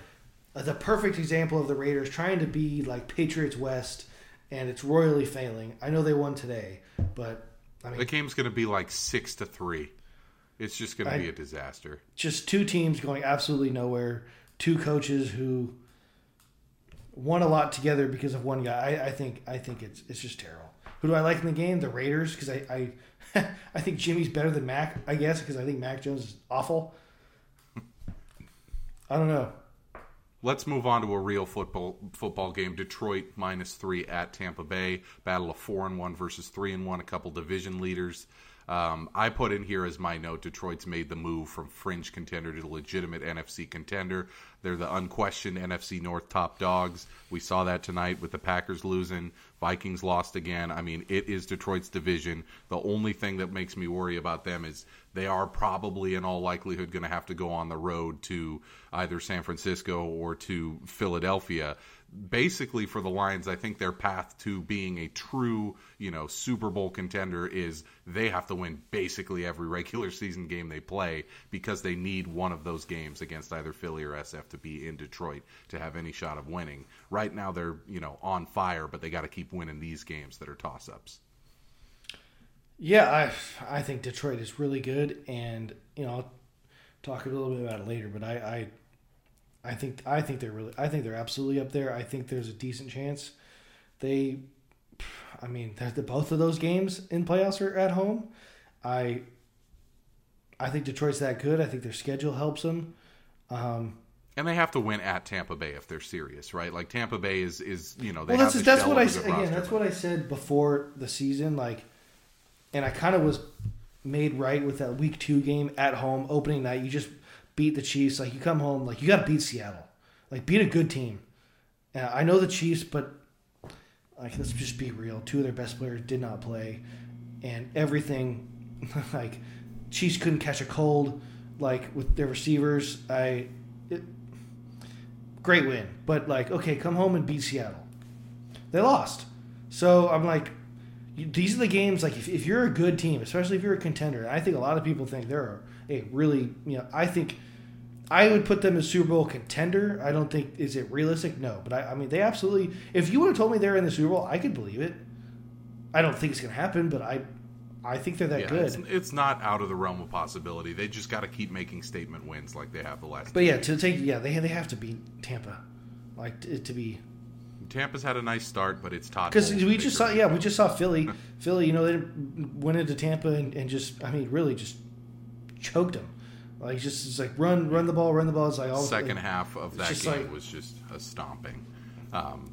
uh, the perfect example of the Raiders trying to be like Patriots West, and it's royally failing. I know they won today, but I mean, the game's going to be like six to three. It's just going to be a disaster. just two teams going absolutely nowhere. Two coaches who won a lot together because of one guy. I, I think I think it's it's just terrible. Who do I like in the game? The Raiders because I I, I think Jimmy's better than Mac. I guess because I think Mac Jones is awful. I don't know. Let's move on to a real football football game. Detroit minus three at Tampa Bay. Battle of four and one versus three and one. A couple division leaders. Um, I put in here as my note: Detroit's made the move from fringe contender to legitimate NFC contender. They're the unquestioned NFC North top dogs. We saw that tonight with the Packers losing. Vikings lost again. I mean, it is Detroit's division. The only thing that makes me worry about them is they are probably, in all likelihood, going to have to go on the road to either San Francisco or to Philadelphia. Basically, for the Lions, I think their path to being a true, you know, Super Bowl contender is they have to win basically every regular season game they play because they need one of those games against either Philly or SF to be in Detroit to have any shot of winning. Right now, they're you know on fire, but they got to keep winning these games that are toss ups. Yeah, I I think Detroit is really good, and you know I'll talk a little bit about it later. But I I, I think I think they're really I think they're absolutely up there. I think there's a decent chance they. I mean, the, the, both of those games in playoffs are at home. I. I think Detroit's that good. I think their schedule helps them. Um, And they have to win at Tampa Bay if they're serious, right? Like Tampa Bay is is you know they well, have that's that's what I again. roster, That's what I said before the season. Like, and I kind of was made right with that week two game at home opening night. You just beat the Chiefs. Like you come home, like you got to beat Seattle. Like beat a good team. And I know the Chiefs, but like let's just be real. Two of their best players did not play, and everything like Chiefs couldn't catch a cold. Like with their receivers, I. It, great win. But like, okay, come home and beat Seattle. They lost. So I'm like, these are the games. Like, if, if you're a good team, especially if you're a contender, I think a lot of people think they're a really, you know, I think, I would put them as Super Bowl contender. I don't think is it realistic. No, but I, I mean they absolutely. If you would have told me they're in the Super Bowl, I could believe it. I don't think it's going to happen, but I, I think they're that Yeah, good. it's, it's not out of the realm of possibility. They just got to keep making statement wins like they have the last. But yeah, to take yeah, they they have to beat Tampa, like to, to be Tampa's had a nice start, but it's Todd. because we just saw yeah we just saw Philly Philly you know they went into Tampa and, and just I mean really just choked them like just it's like run run the ball run the ball it's like all second half of that game like- was just a stomping. Um,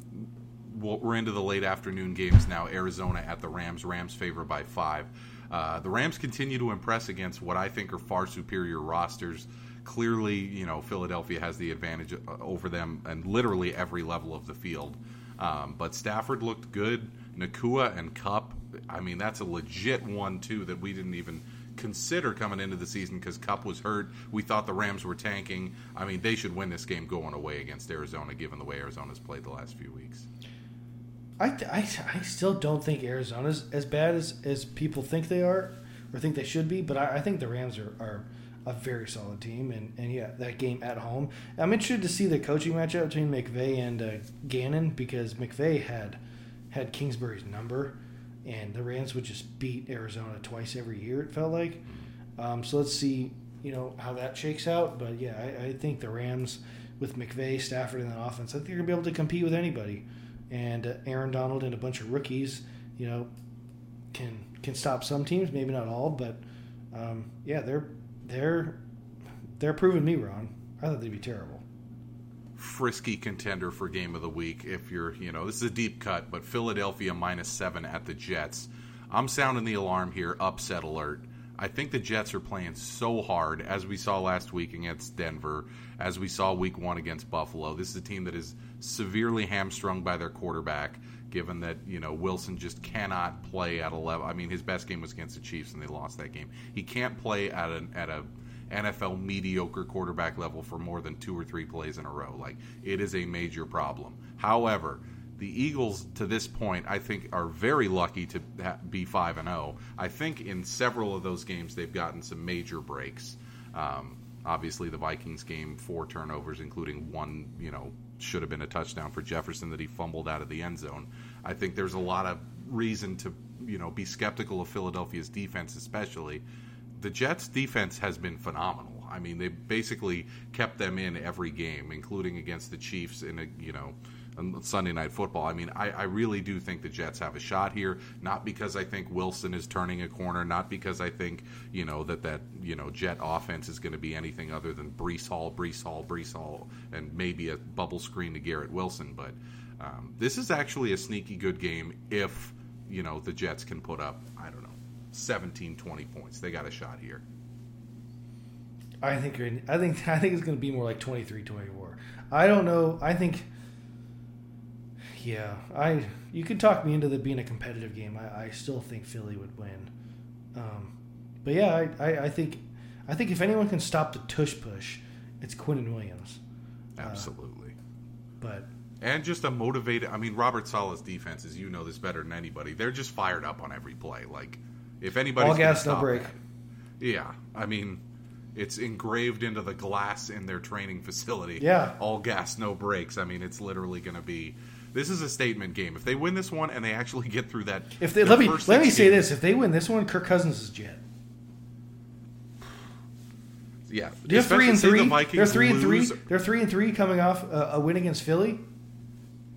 we're into the late afternoon games now. Arizona at the Rams. Rams favored by five. Uh, the Rams continue to impress against what I think are far superior rosters. Clearly, you know Philadelphia has the advantage uh, over them and literally every level of the field. Um, but Stafford looked good. Nacua and Kupp. I mean, that's a legit one-two that we didn't even consider coming into the season because Kupp was hurt. We thought the Rams were tanking. I mean, they should win this game going away against Arizona, given the way Arizona's played the last few weeks. I, I, I still don't think Arizona's as bad as, as people think they are or think they should be, but I, I think the Rams are, are a very solid team. And, and yeah, that game at home. I'm interested to see the coaching matchup between McVay and uh, Gannon because McVay had had Kingsbury's number, and the Rams would just beat Arizona twice every year, it felt like. Um, so let's see, you know, how that shakes out. But yeah, I, I think the Rams with McVay, Stafford, and that offense, I think they're gonna be able to compete with anybody. And uh, Aaron Donald and a bunch of rookies, you know, can can stop some teams, maybe not all, but um, yeah, they're they're they're proving me wrong. I thought they'd be terrible. Frisky contender for game of the week. If you're, you know, this is a deep cut, but Philadelphia minus seven at the Jets. I'm sounding the alarm here. Upset alert. I think the Jets are playing so hard, as we saw last week against Denver, as we saw week one against Buffalo. This is a team that is severely hamstrung by their quarterback, given that, you know, Wilson just cannot play at a level. I mean, his best game was against the Chiefs, and they lost that game. He can't play at an at a NFL mediocre quarterback level for more than two or three plays in a row. Like, it is a major problem. However, the Eagles, to this point, I think are very lucky to be five and zero. I think in several of those games they've gotten some major breaks. Um, obviously, the Vikings game, four turnovers, including one, you know, should have been a touchdown for Jefferson that he fumbled out of the end zone. I think there's a lot of reason to, you know, be skeptical of Philadelphia's defense, especially. The Jets' defense has been phenomenal. I mean, they basically kept them in every game, including against the Chiefs in a, you know, Sunday Night Football. I mean, I, I really do think the Jets have a shot here. Not because I think Wilson is turning a corner, not because I think you know that that you know Jet offense is going to be anything other than Breece Hall, Breece Hall, Breece Hall, and maybe a bubble screen to Garrett Wilson. But um, this is actually a sneaky good game if you know the Jets can put up I don't know 17, 20 points. They got a shot here. I think you're- I think I think it's going to be more like 23-24. I don't know. I think yeah, I you could talk me into the being a competitive game. I, I still think Philly would win. Um, but yeah, I, I, I think I think if anyone can stop the tush push, it's Quinnen Williams. Absolutely. But And just a motivated. I mean, Robert Saleh's defense, as you know this better than anybody, they're just fired up on every play. Like, if anybody's all gas, no break. that- yeah, I mean, it's engraved into the glass in their training facility. Yeah. all gas, no breaks. I mean, it's literally going to be. This is a statement game. If they win this one and they actually get through that, If they let me let me say games- this: if they win this one, Kirk Cousins is jet. yeah, They're especially three and say the three. They're three and three. They're three and three coming off a, a win against Philly.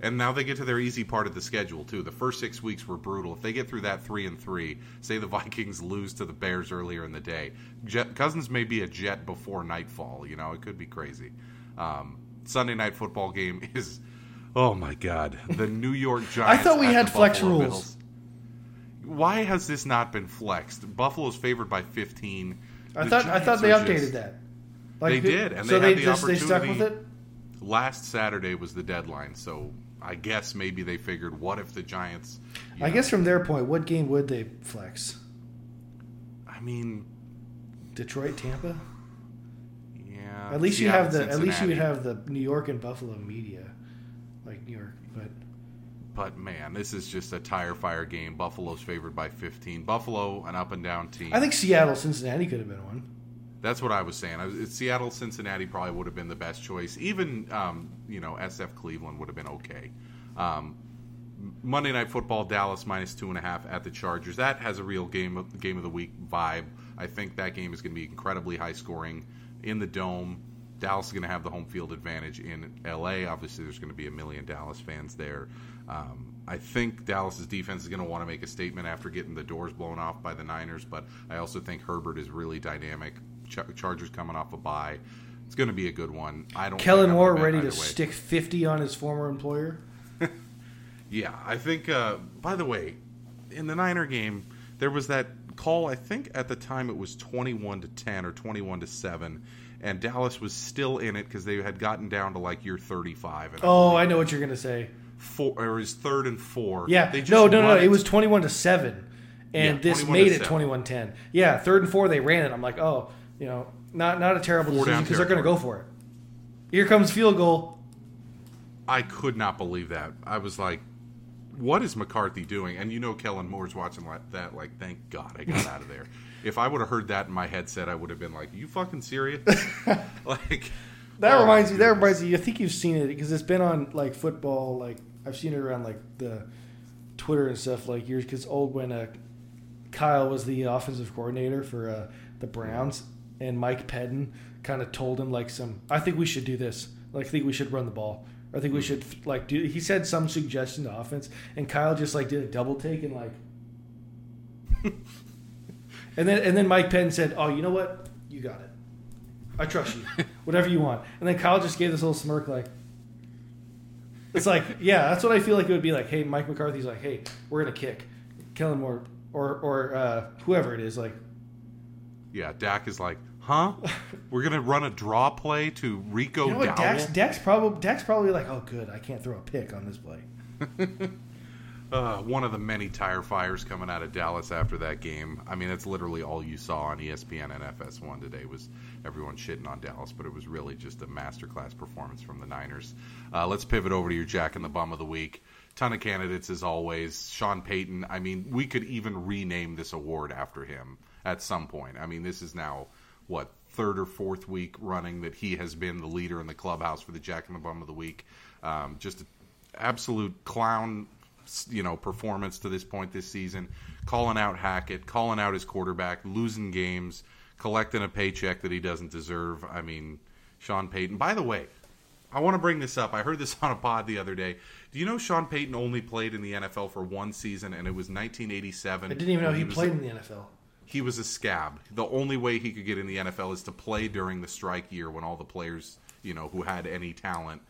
And now they get to their easy part of the schedule too. The first six weeks were brutal. If they get through that three and three, say the Vikings lose to the Bears earlier in the day, Jet, Cousins may be a jet before nightfall. You know, it could be crazy. Um, Sunday night football game is, oh my god, the New York Giants. I thought we had flex Buffalo rules. Bills. Why has this not been flexed? Buffalo's favored by fifteen. I The thought I thought they updated just- that. They did, and so they had the just they stuck with opportunity- it. Last Saturday was the deadline, so I guess maybe they figured, what if the Giants? I know, guess from their point, what game would they flex? I mean, Detroit, Tampa. yeah. At least you have the at least you would have the New York and Buffalo media, like New York. But But man, this is just a tire fire game. Buffalo's favored by 15. Buffalo, an up and down team. I think Seattle, Cincinnati could have been one. That's what I was saying. I Seattle, Cincinnati probably would have been the best choice. Even um, you know SF Cleveland would have been okay. Um, Monday Night Football, Dallas minus two and a half at the Chargers. That has a real game of, game of the week vibe. I think that game is going to be incredibly high scoring in the dome. Dallas is going to have the home field advantage in LA. Obviously, there's going to be a million Dallas fans there. Um, I think Dallas's defense is going to want to make a statement after getting the doors blown off by the Niners, but I also think Herbert is really dynamic. Ch- Chargers coming off a bye. It's going to be a good one. I don't. Kellen Moore ready to way. stick 50 on his former employer. Yeah, I think. Uh, by the way, in the Niner game, there was that call. I think at the time it was twenty-one to ten or twenty-one to seven, and Dallas was still in it because they had gotten down to like year thirty-five. And Oh, I know what you're going to say. four or it was third and four. Yeah. They just No, no, no. run It was 21 to 7. And Yeah, this made it 7. 21 10. Yeah, third and four, they ran it. I'm like, oh, you know, not not a terrible Four decision because they're going to go for it. Here comes field goal. I could not believe that. I was like, "What is McCarthy doing?" And you know, Kellen Moore's watching like that. Like, thank God I got out of there. If I would have heard that in my headset, I would have been like, "You fucking serious?" like That oh, reminds me. That reminds me. I think you've seen it because it's been on like football. Like I've seen it around like the Twitter and stuff. Like years because old when uh, Kyle was the offensive coordinator for uh, the Browns, and Mike Pettine kind of told him like some. I think we should do this. Like I think we should run the ball. I think we should like do. He said some suggestion to offense, and Kyle just like did a double take and like. and then and then Mike Penn said, "Oh, you know what? You got it. I trust you. Whatever you want." And then Kyle just gave this little smirk, like. It's like, yeah, that's what I feel like it would be like. Hey, Mike McCarthy's like, hey, we're gonna kick, Kellen Moore or or uh, whoever it is, like, Yeah, Dak is like, huh? We're gonna run a draw play to Rico you know what? Dowdle. Dak's, Dak's probably Dak's probably like, oh, good, I can't throw a pick on this play. Uh, one of the many tire fires coming out of Dallas after that game. I mean, that's literally all you saw on ESPN and FS1 today was everyone shitting on Dallas, but it was really just a masterclass performance from the Niners. Uh, let's pivot over to your Jack and the Bum of the Week. Ton of candidates as always. Sean Payton. I mean, we could even rename this award after him at some point. I mean, this is now what third or fourth week running that he has been the leader in the clubhouse for the Jack and the Bum of the Week. Um, just an absolute clown you know performance to this point this season, calling out Hackett, calling out his quarterback, losing games, collecting a paycheck that he doesn't deserve. I mean, Sean Payton. By the way, I want to bring this up. I heard this on a pod the other day. Do you know Sean Payton only played in the NFL for one season, and it was 1987? I didn't even know he was played in the NFL. He was a scab. The only way he could get in the NFL is to play during the strike year when all the players, you know, who had any talent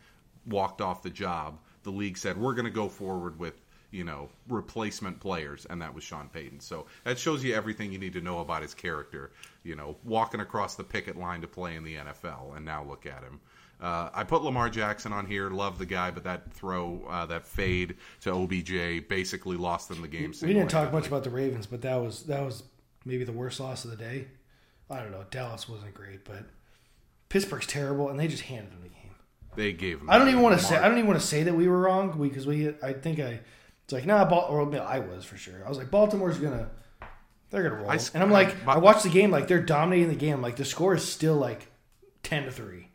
walked off the job. The league said, "We're going to go forward with, you know, replacement players," and that was Sean Payton. So that shows you everything you need to know about his character. You know, walking across the picket line to play in the NFL, and now look at him. Uh, I put Lamar Jackson on here. Love the guy, but that throw, uh, that fade to OBJ, basically lost them the game. We didn't talk much about the Ravens, but that was that was maybe the worst loss of the day. I don't know. Dallas wasn't great, but Pittsburgh's terrible, and they just handed them the game. They gave Them I don't even want to say. I don't even want to say that we were wrong because we. I think I. It's like nah, Bal- or no, I was for sure. I was like Baltimore's gonna. They're gonna roll, I and I'm like, I- I watched the game. Like they're dominating the game. Like the score is still like ten to three.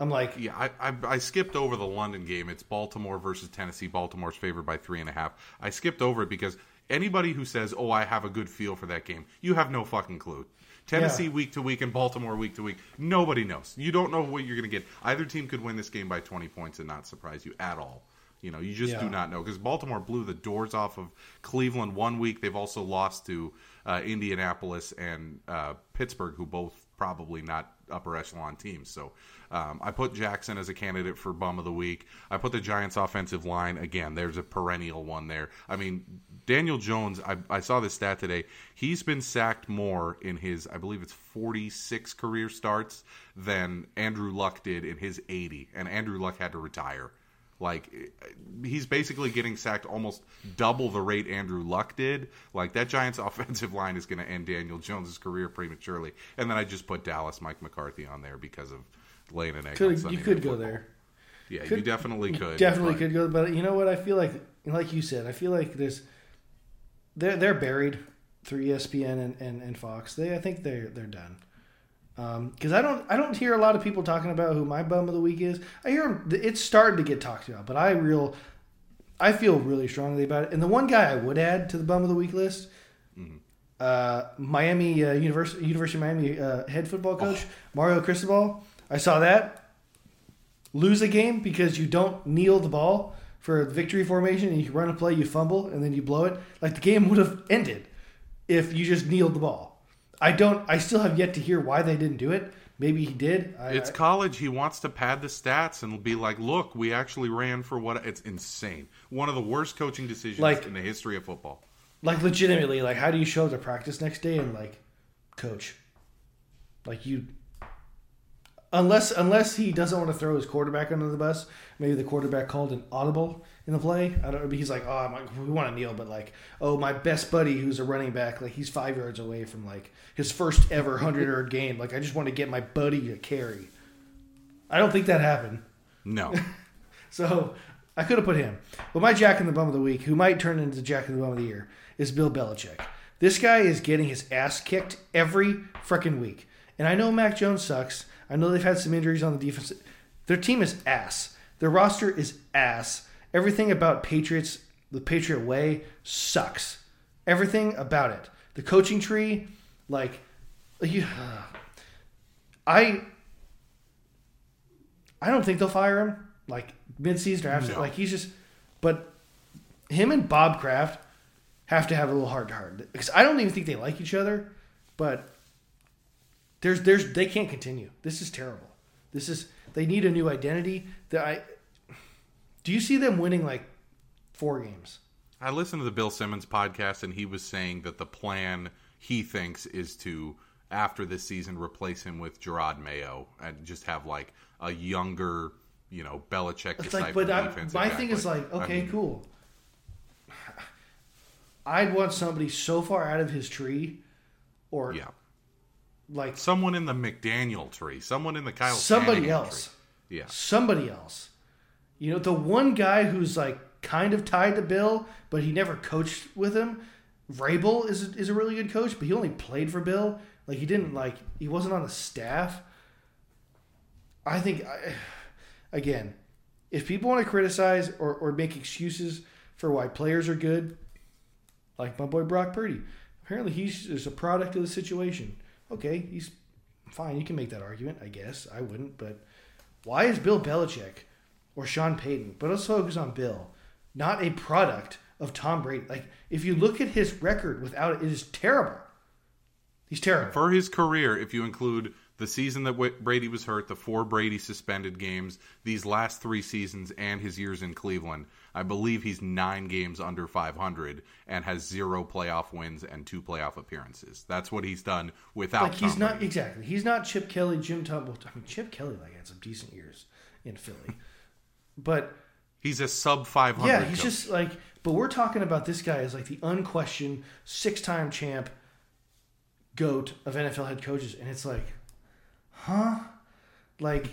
I'm like, Yeah, I, I, I skipped over the London game. It's Baltimore versus Tennessee. Baltimore's favored by three and a half. I skipped over it because anybody who says, "Oh, I have a good feel for that game," you have no fucking clue. Tennessee Yeah. week to week and Baltimore week to week. Nobody knows. You don't know what you're going to get. Either team could win this game by 20 points and not surprise you at all. You know, you just do not know because Baltimore blew the doors off of Cleveland one week. They've also lost to uh, Indianapolis and uh, Pittsburgh, who both probably not upper echelon teams. So um, I put Jackson as a candidate for bum of the week. I put the Giants' offensive line again. There's a perennial one there. I mean, Daniel Jones. I, I saw this stat today. He's been sacked more in his, I believe it's 46 career starts than Andrew Luck did in his 80, and Andrew Luck had to retire. Like he's basically getting sacked almost double the rate Andrew Luck did. Like that Giants offensive line is going to end Daniel Jones' career prematurely. And then I just put Dallas Mike McCarthy on there because of laying an egg. on could you could go Football. there. Yeah, you Could- definitely You could. Definitely but- could go, but you know what? I feel like, like you said, I feel like there's they're they're buried through ESPN and, and, and Fox. They I think they're they're done. because I don't I don't hear a lot of people talking about who my bum of the week is. I hear 'em- it's starting to get talked about, but I real I feel really strongly about it. And the one guy I would add to the bum of the week list, uh, Miami uh, University University of Miami uh, head football coach Mario Cristobal. I saw that lose a game because you don't kneel the ball for a victory formation and you run a play, you fumble, and then you blow it. Like the game would have ended if you just kneeled the ball. I don't. I still have yet to hear why they didn't do it. Maybe he did. I, It's college. He wants to pad the stats and be like, "Look, we actually ran for what." It's insane. One of the worst coaching decisions Like- in the history of football. like legitimately. Like, how do you show up to practice next day and like, coach? Like you, unless unless he doesn't want to throw his quarterback under the bus. Maybe the quarterback called an audible in the play. I don't. know. He's like, oh, I'm like, we want to kneel, but like, oh, my best buddy who's a running back, like he's five yards away from like his first ever hundred yard game. Like, I just want to get my buddy to carry. I don't think that happened. No, So I could have put him. But my Jack in the Bum of the Week, who might turn into Jack in the Bum of the Year, is Bill Belichick. This guy is getting his ass kicked every freaking week. And I know Mac Jones sucks. I know they've had some injuries on the defense. Their team is ass. Their roster is ass. Everything about Patriots, the Patriot way, sucks. Everything about it. The coaching tree, like, you, uh, I I don't think they'll fire him like mid-season or after. No. Like he's just, but him and Bob Kraft have to have a little heart to heart because I don't even think they like each other. But there's there's they can't continue. This is terrible. This is they need a new identity. That I do you see them winning like four games? I listened to the Bill Simmons podcast, and he was saying that the plan he thinks is to after this season replace him with Jerod Mayo and just have like a younger, you know, Belichick. It's like, but I, my thing is like, I okay, mean, cool. I'd want somebody so far out of his tree, or Yeah, like someone in the McDaniel tree, someone in the Kyle. somebody else, Tree. Yeah, somebody else. You know, the one guy who's like kind of tied to Bill, but he never coached with him. Vrabel is is a really good coach, but he only played for Bill. Like he didn't like he wasn't on the staff. I think, I, again, if people want to criticize or, or make excuses for why players are good, like my boy Brock Purdy, apparently he's just a product of the situation. Okay, he's fine. You can make that argument, I guess. I wouldn't, but why is Bill Belichick or Sean Payton, but let's focus on Bill, not a product of Tom Brady? Like, if you look at his record without it, it is terrible. He's terrible. for his career, if you include the season that Brady was hurt, the four Brady suspended games, these last three seasons, and his years in Cleveland, I believe he's nine games under 500 and has zero playoff wins and two playoff appearances. That's what he's done without. like he's not exactly. He's not Chip Kelly, Jim Tumble. I mean, Chip Kelly like had some decent years in Philly, but He's a sub 500. yeah, he's coach. just like. But we're talking about this guy as like the unquestioned six-time champ, goat of NFL head coaches, and it's like, huh? Like,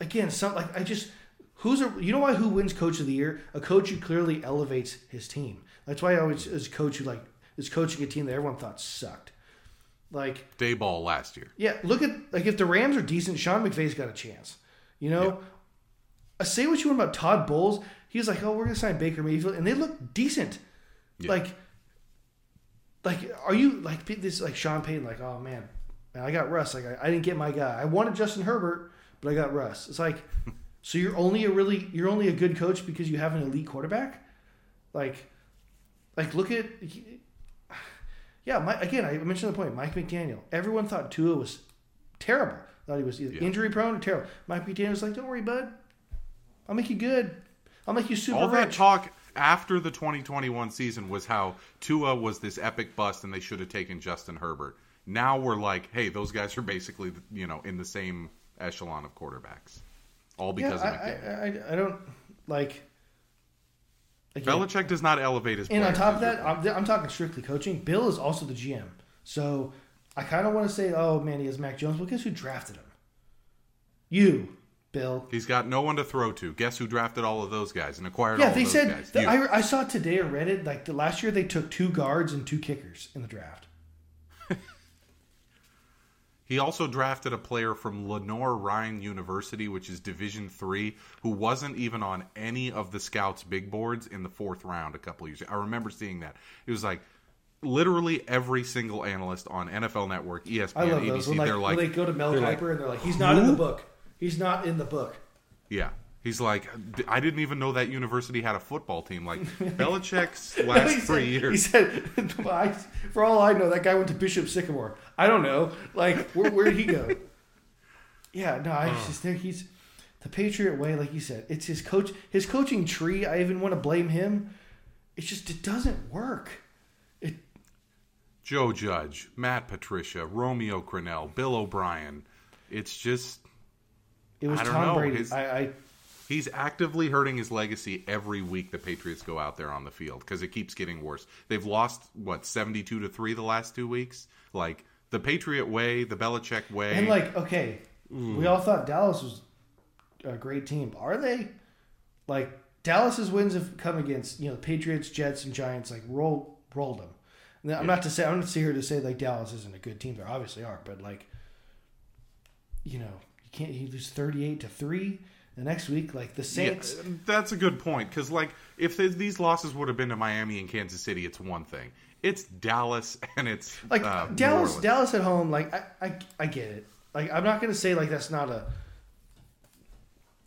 again, some like I just who's a you know why who wins coach of the year? A coach who clearly elevates his team. That's why I always is a coach who like is coaching a team that everyone thought sucked. Like Daboll last year. yeah, look at like if the Rams are decent, Sean McVay's got a chance. You know, Uh, say what you want about Todd Bowles. He's like, oh, we're gonna sign Baker Mayfield, and they look decent. Yeah. Like, like, are you like this? Like Sean Payton, like, oh man, man, I got Russ. Like, I, I didn't get my guy. I wanted Justin Herbert, but I got Russ. It's like, so you're only a really you're only a good coach because you have an elite quarterback. Like, like look at. Yeah, my, again, I mentioned the point. Mike McDaniel. Everyone thought Tua was terrible. Thought he was either Yeah. injury prone or terrible. Mike McDaniel was like, "Don't worry, bud. I'll make you good. I'll make you super All that talk after the 2021 season was how Tua was this epic bust and they should have taken Justin Herbert. Now we're like, hey, those guys are basically, you know, in the same echelon of quarterbacks. All yeah, because I, of McDaniel. I, I, I don't like. Again, Belichick does not elevate his and on top of that, I'm, I'm talking strictly coaching. Bill is also the GM, so I kind of want to say, "Oh man, he has Mac Jones." Well, guess who drafted him? You, Bill. He's got no one to throw to. Guess who drafted all of those guys and acquired all Yeah, of they those said. that- I, I saw today or read it. Like the last year, they took two guards and two kickers in the draft. He also drafted a player from Lenoir-Rhyne University, which is Division Three, who wasn't even on any of the scouts' big boards in the fourth round a couple years. ago. I remember seeing that. It was like literally every single analyst on NFL Network, ESPN, I love ABC. When, like, they're like, when they go to Mel they're like, Kiper and they're like, he's not in the book. He's not in the book. yeah. He's like, I didn't even know that university had a football team. Like Belichick's last he three said, years. He said, for all I know, that guy went to Bishop Sycamore. I don't know. Like, where, where did he go? yeah, no, I just there. He's the Patriot way, like you said. It's his coach, his coaching tree. I even want to blame him. It's just it doesn't work. It Joe Judge, Matt Patricia, Romeo Crennel, Bill O'Brien. It's just it was I don't Tom know, Brady. his- I, I he's actively hurting his legacy every week the Patriots go out there on the field because it keeps getting worse. They've lost what seventy two to three the last two weeks. Like the Patriot way, the Belichick way. and like okay, mm. we all thought Dallas was a great team. Are they? Like Dallas's wins have come against you know the Patriots, Jets, and Giants. Like roll rolled them. And I'm not to say I'm not here to say like Dallas isn't a good team. They obviously are, but like you know you can't you lose 38 to three. The next week, like the Yeah, Saints, that's a good point because like if th- these losses would have been to Miami and Kansas City, it's one thing. It's Dallas and it's like uh, Dallas. Dallas at home. Like I, I, I get it. Like I'm not gonna say like that's not a.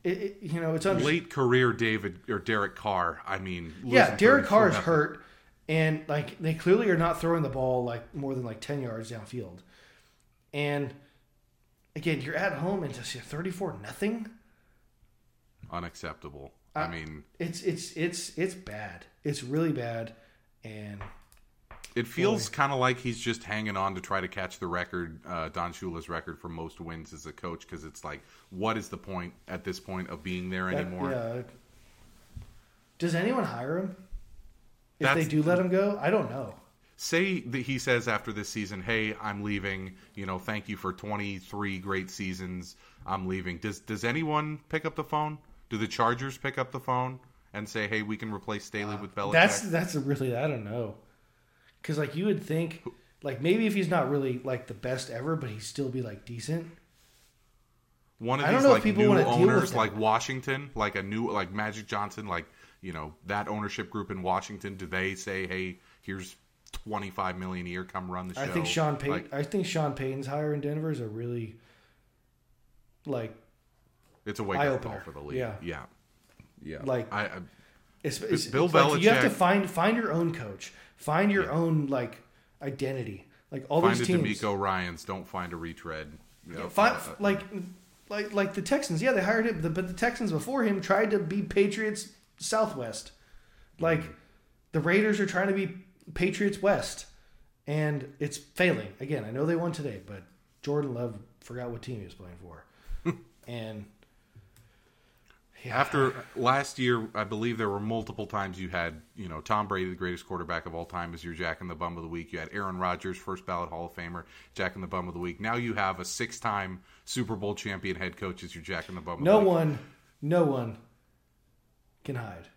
It, it, you know, it's under- late career David or Derek Carr. I mean, Yeah, Derek Carr is hurt, and like they clearly are not throwing the ball like more than like ten yards downfield. And again, you're at home and just you're thirty-four nothing. Unacceptable. I mean, It's it's it's it's bad. It's really bad, and it feels kind of like he's just hanging on to try to catch the record, uh, Don Shula's record for most wins as a coach. Because it's like, what is the point at this point of being there that- anymore? yeah. Does anyone hire him? If That's- they do let him go, I don't know. say that he says after this season, "Hey, I'm leaving. You know, thank you for 23 great seasons. I'm leaving." Does does anyone pick up the phone? Do the Chargers pick up the phone and say, "Hey, we can replace Staley with Belichick"? That's that's a really I don't know, because like you would think, like maybe if he's not really like the best ever, but he'd still be like decent. One of these like new owners, like Washington, like a new like Magic Johnson, like you know that ownership group in Washington. Do they say, "Hey, here's 25 million a year, come run the show"? I think Sean Payton. Like, I think Sean Payton's hire in Denver is a really like it's a wake up call for the league. Yeah. yeah, yeah. Like- I, I it's, it's, Bill it's like you have to find find your own coach, find your Yeah. own like identity. Like all find these a teams, DeMeco Ryans, don't find a retread. You know, find, uh, like like like the Texans. Yeah, they hired him, but the Texans before him tried to be Patriots Southwest. Like Mm-hmm. the Raiders are trying to be Patriots West, and it's failing. Again, I know they won today, but Jordan Love forgot what team he was playing for, and yeah, After last year, I believe there were multiple times you had, you know, Tom Brady, the greatest quarterback of all time, as your Jack in the Bum of the Week. You had Aaron Rodgers, first ballot Hall of Famer, Jack in the Bum of the Week. Now you have a six-time Super Bowl champion head coach as your Jack in the Bum. Of no the Week. one, no one can hide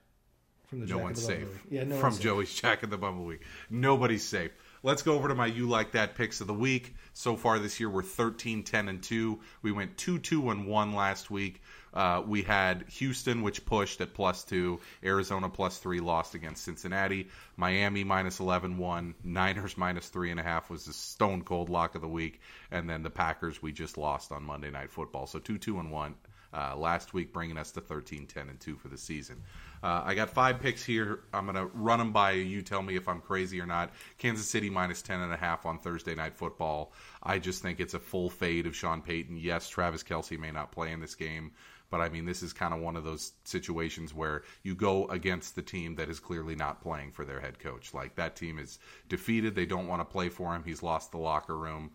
from the No Jack one's the Bum safe. of the Week. Yeah, no from one's safe. Joey's Jack in the Bum of the Week. Nobody's safe. Let's go over to my You Like That picks of the week. So far this year, we're 13, 10, and 2. We went 2, 2, and 1 last week. Uh, we had Houston, which pushed at plus 2. Arizona plus 3, lost against Cincinnati. Miami minus 11, 1. Niners minus 3.5 was the stone cold lock of the week. And then the Packers, we just lost on Monday Night Football. So 2, 2, and 1 uh, last week, bringing us to 13, 10, and 2 for the season. Uh, I got five picks here. I'm going to run them by you. You tell me if I'm crazy or not. Kansas City minus 10.5 on Thursday Night Football. I just think it's a full fade of Sean Payton. Yes, Travis Kelce may not play in this game, but I mean, this is kind of one of those situations where you go against the team that is clearly not playing for their head coach. Like, that team is defeated. They don't want to play for him. He's lost the locker room.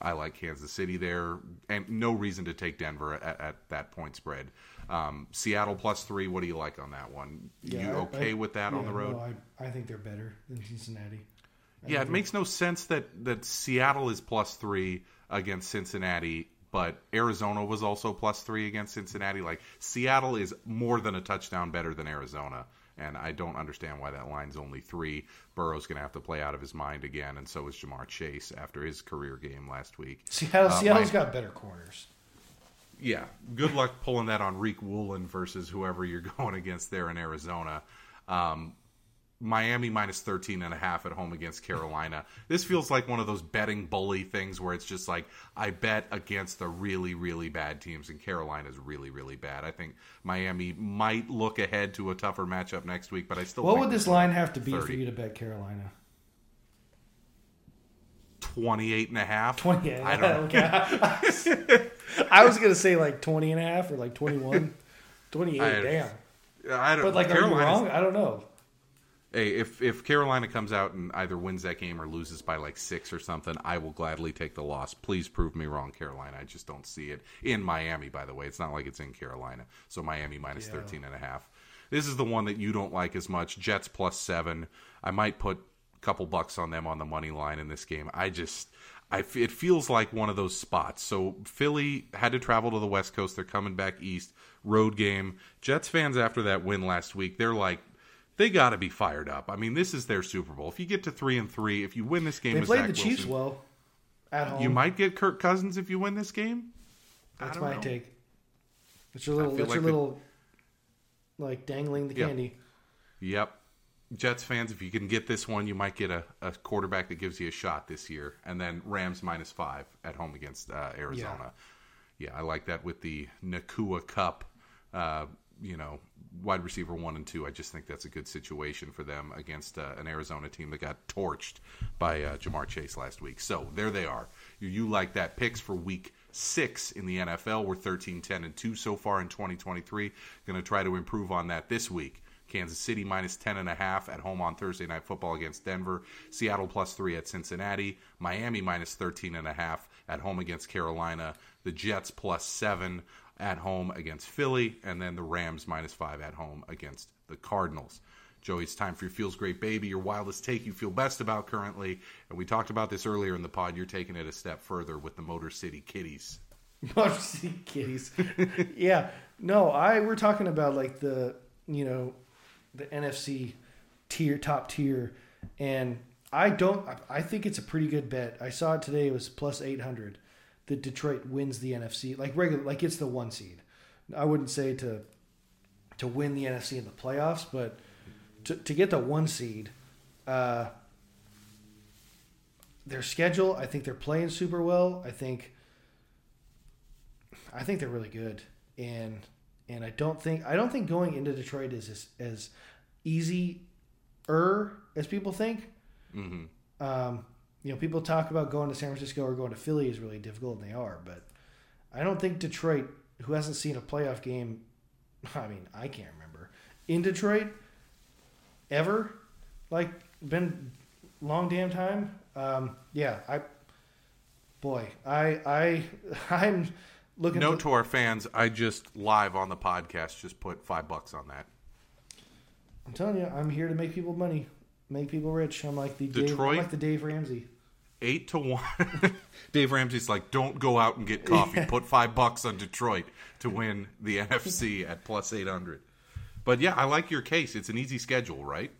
I like Kansas City there, and no reason to take Denver at, at that point spread. Um, Seattle plus three. What do you like on that one? Yeah, you okay I- with that on the road? No, I, I think they're better than Cincinnati. I yeah, it makes no sense that that Seattle is plus three against Cincinnati, but Arizona was also plus three against Cincinnati. Like Seattle is more than a touchdown better than Arizona, and I don't understand why that line's only three. Burrow's going to have to play out of his mind again, and so is Ja'Marr Chase after his career game last week. Seattle, Uh, Seattle's my- got better corners. yeah, good luck pulling that on Riq Woolen versus whoever you're going against there in Arizona. Um, Miami minus 13 and a half at home against Carolina. This feels like one of those betting bully things where it's just like I bet against the really really bad teams and Carolina's really really bad. I think Miami might look ahead to a tougher matchup next week, but I still What would this line have to be for you to bet Carolina? 28 and a half. 20. I don't know. I was going to say like 20 and a half or like 21. 28, I- damn. I don't But like, are you Carolina's- wrong? I don't know. Hey, if if Carolina comes out and either wins that game or loses by like six or something, I will gladly take the loss. Please prove me wrong, Carolina. I just don't see it in Miami. By the way, it's not like it's in Carolina. So Miami minus Yeah. 13 and a half. This is the one that you don't like as much. Jets plus seven. I might put a couple bucks on them on the money line in this game. I just. I, it feels like one of those spots. So Philly had to travel to the West Coast. They're coming back east. Road game. Jets fans after that win last week, they're like, they got to be fired up. I mean, this is their Super Bowl. If you get to three and three, if you win this game, They played Zach the Chiefs Wilson, well at home. You might get Kirk Cousins if you win this game. That's my know. take. It's your little, it's your like the- little, like dangling the Yeah. candy. Yep. Jets fans, if you can get this one, you might get a, a quarterback that gives you a shot this year. And then Rams minus five at home against uh, Arizona. Yeah. I like that with the Nacua Kupp. Uh, you know, wide receiver one and two. I just think that's a good situation for them against uh, an Arizona team that got torched by uh, Ja'Marr Chase last week. So there they are. You, you like that picks for week six in the NFL. We're 13, 10, and 2 so far in 2023. Going to try to improve on that this week. Kansas City minus 10 and a half at home on Thursday night football against Denver. Seattle plus 3 at Cincinnati. Miami minus 13 and a half at home against Carolina. The Jets plus 7 at home against Philly and then the Rams minus 5 at home against the Cardinals. Joey, it's time for your feels great baby, your wildest take you feel best about currently. And we talked about this earlier in the pod. You're taking it a step further with the Motor City Kitties. Motor City Kitties. yeah. No, I we're talking about like the you know the NFC tier top tier, and I don't. I think it's a pretty good bet. I saw it today. It was plus eight hundred that Detroit wins the NFC. Like regular, like it's the one seed. I wouldn't say to to win the NFC in the playoffs, but to to get the one seed. Uh, their schedule, I think they're playing super well. I think I think they're really good, and and I don't think I don't think going into Detroit is as, as easy er as people think. hmm Um, you know, people talk about going to San Francisco or going to Philly is really difficult, and they are. But I don't think Detroit, who hasn't seen a playoff game, I mean, I can't remember in Detroit ever, like been long damn time. Um, yeah, I, boy, I I I'm looking. Note to- to our fans, I just live on the podcast just put five bucks on that. I'm telling you, I'm here to make people money, make people rich. I'm like the Dave, I'm like the Dave Ramsey. Eight to one. Dave Ramsey's like, don't go out and get coffee. Put five bucks on Detroit to win the NFC at plus eight hundred. But yeah, I like your case. It's an easy schedule, right?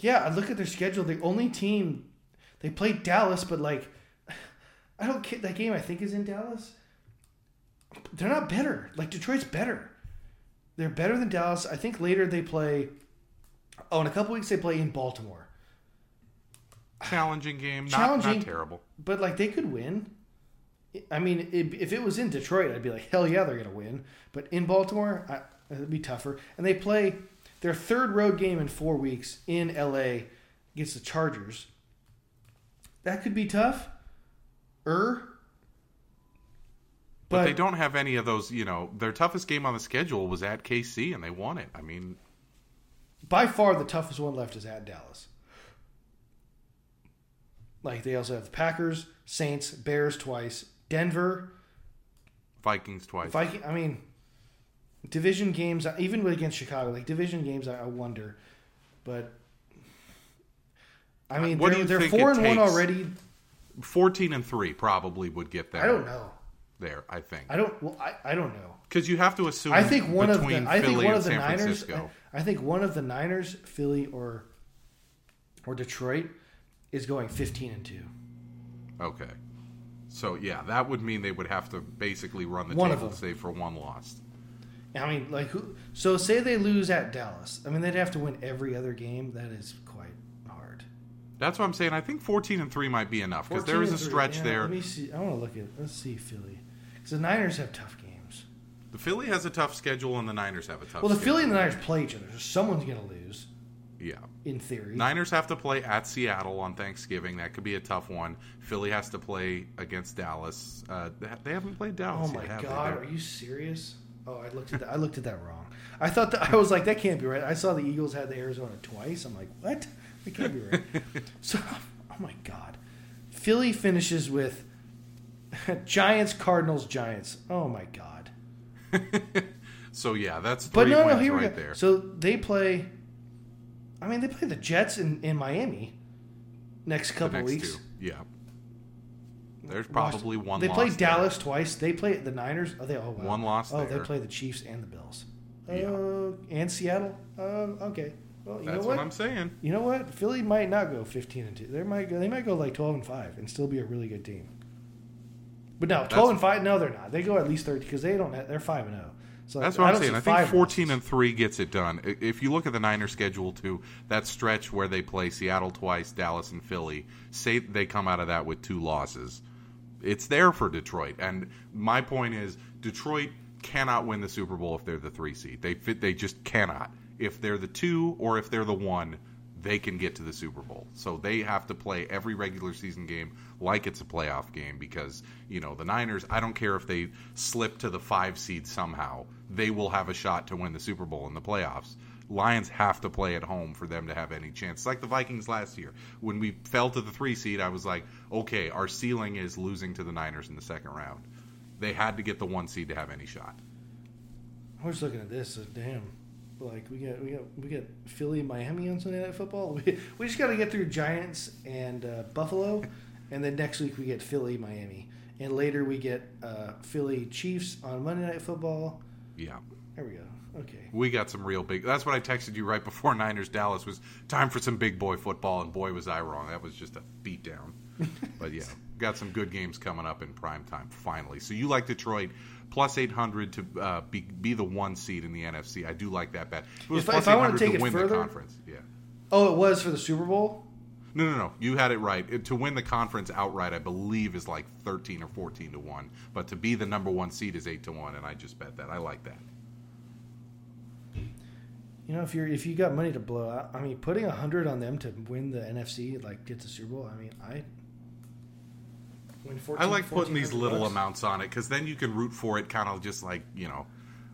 Yeah, I look at their schedule. The only team they played Dallas, but like, I don't care. That game I think is in Dallas. They're not better. Like Detroit's better. They're better than Dallas. I think later they play. Oh, in a couple weeks they play in Baltimore. Challenging game, not, Challenging. not terrible. But like they could win. I mean, if if it was in Detroit, I'd be like, hell yeah, they're gonna win. But in Baltimore, I, it'd be tougher. And they play their third road game in four weeks in LA against the Chargers. That could be tough. Er. But, they don't have any of those. You know, their toughest game on the schedule was at KC, and they won it. I mean, by far the toughest one left is at Dallas. Like they also have the Packers, Saints, Bears twice, Denver, Vikings twice. Viking. I mean, division games, even against Chicago, like division games, I, I wonder. But I mean, What they're, you they're four and one already. Fourteen and three probably would get them. I don't know. there. I think I don't. Well, I, I don't know. Because you have to assume. I think one of the I think one of the San Niners. I, I think one of the Niners, Philly or or Detroit, is going fifteen and two. Okay. So yeah, that would mean they would have to basically run the One table save for one loss. I mean, like who? So say they lose at Dallas. I mean, they'd have to win every other game. That is quite hard. That's what I'm saying. I think 14 and three might be enough because there is a stretch Yeah, there. Let me see. I want to look at. Let's see Philly. Because the Niners have tough games. The Philly has a tough schedule and the Niners have a tough. Well, the schedule. Philly and the Niners play each other, so someone's going to lose Yeah. in theory. Niners have to play at Seattle on Thanksgiving. That could be a tough one. Philly has to play against Dallas. Uh, they- haven't played Dallas Oh my yet, god, are you serious? Oh, I looked at that. I looked at that wrong. I thought that I was like, that can't be right. I saw the Eagles had the Arizona twice. I'm like, what? That can't be right. so, oh my god, Philly finishes with Giants, Cardinals, Giants. Oh my god. So yeah, that's But no, no, here we right go. there. So they play. I mean, they play the Jets in, in Miami next couple next weeks. two, yeah. There's probably one. They play there. Dallas twice. They play the Niners. Oh, they oh, wow. One loss Oh, there. they play the Chiefs and the Bills. Yeah. Uh, and Seattle. Uh, okay. Well, you That's know what? what? I'm saying. You know what? Philly might not go 15 and two. They might go. They might go like 12 and five and still be a really good team. But no, 12 That's- and five. No, they're not. They go at least 30 because they don't. Have, they're five and 0. So That's what I'm saying. I think 14 losses. and 3 gets it done. If you look at the Niners schedule too, that stretch where they play Seattle twice, Dallas and Philly, say they come out of that with two losses. It's there for Detroit. And my point is Detroit cannot win the Super Bowl if they're the 3 seed. They fit they just cannot. If they're the 2 or if they're the 1, they can get to the Super Bowl. So they have to play every regular season game like it's a playoff game because, you know, the Niners, I don't care if they slip to the 5 seed somehow, they will have a shot to win the Super Bowl in the playoffs. Lions have to play at home for them to have any chance. It's like the Vikings last year. When we fell to the 3 seed, I was like, "Okay, our ceiling is losing to the Niners in the second round." They had to get the 1 seed to have any shot. I was looking at this. So damn. Like we got we got we got Philly Miami on Sunday Night Football. We, we just got to get through Giants and uh, Buffalo, and then next week we get Philly Miami, and later we get uh, Philly Chiefs on Monday Night Football. Yeah. There we go. Okay. We got some real big. That's what I texted you right before Niners Dallas was time for some big boy football, and boy was I wrong. That was just a beatdown. but yeah, got some good games coming up in prime time finally. So you like Detroit plus eight hundred to uh, be be the one seed in the NFC. I do like that bet. It was If I- plus if I wanna take to it win the further- conference. Yeah. Oh, it was for the Super Bowl. No, no, no. You had it right. It- to win the conference outright, I believe is like thirteen or fourteen to one. But to be the number one seed is eight to one, and I just bet that. I like that. You know, if you're if you got money to blow out, I mean, putting a hundred on them to win the NFC, like get the Super Bowl. I mean, I win 14, I like putting these little bucks. amounts on it because then you can root for it, kind of just like you know,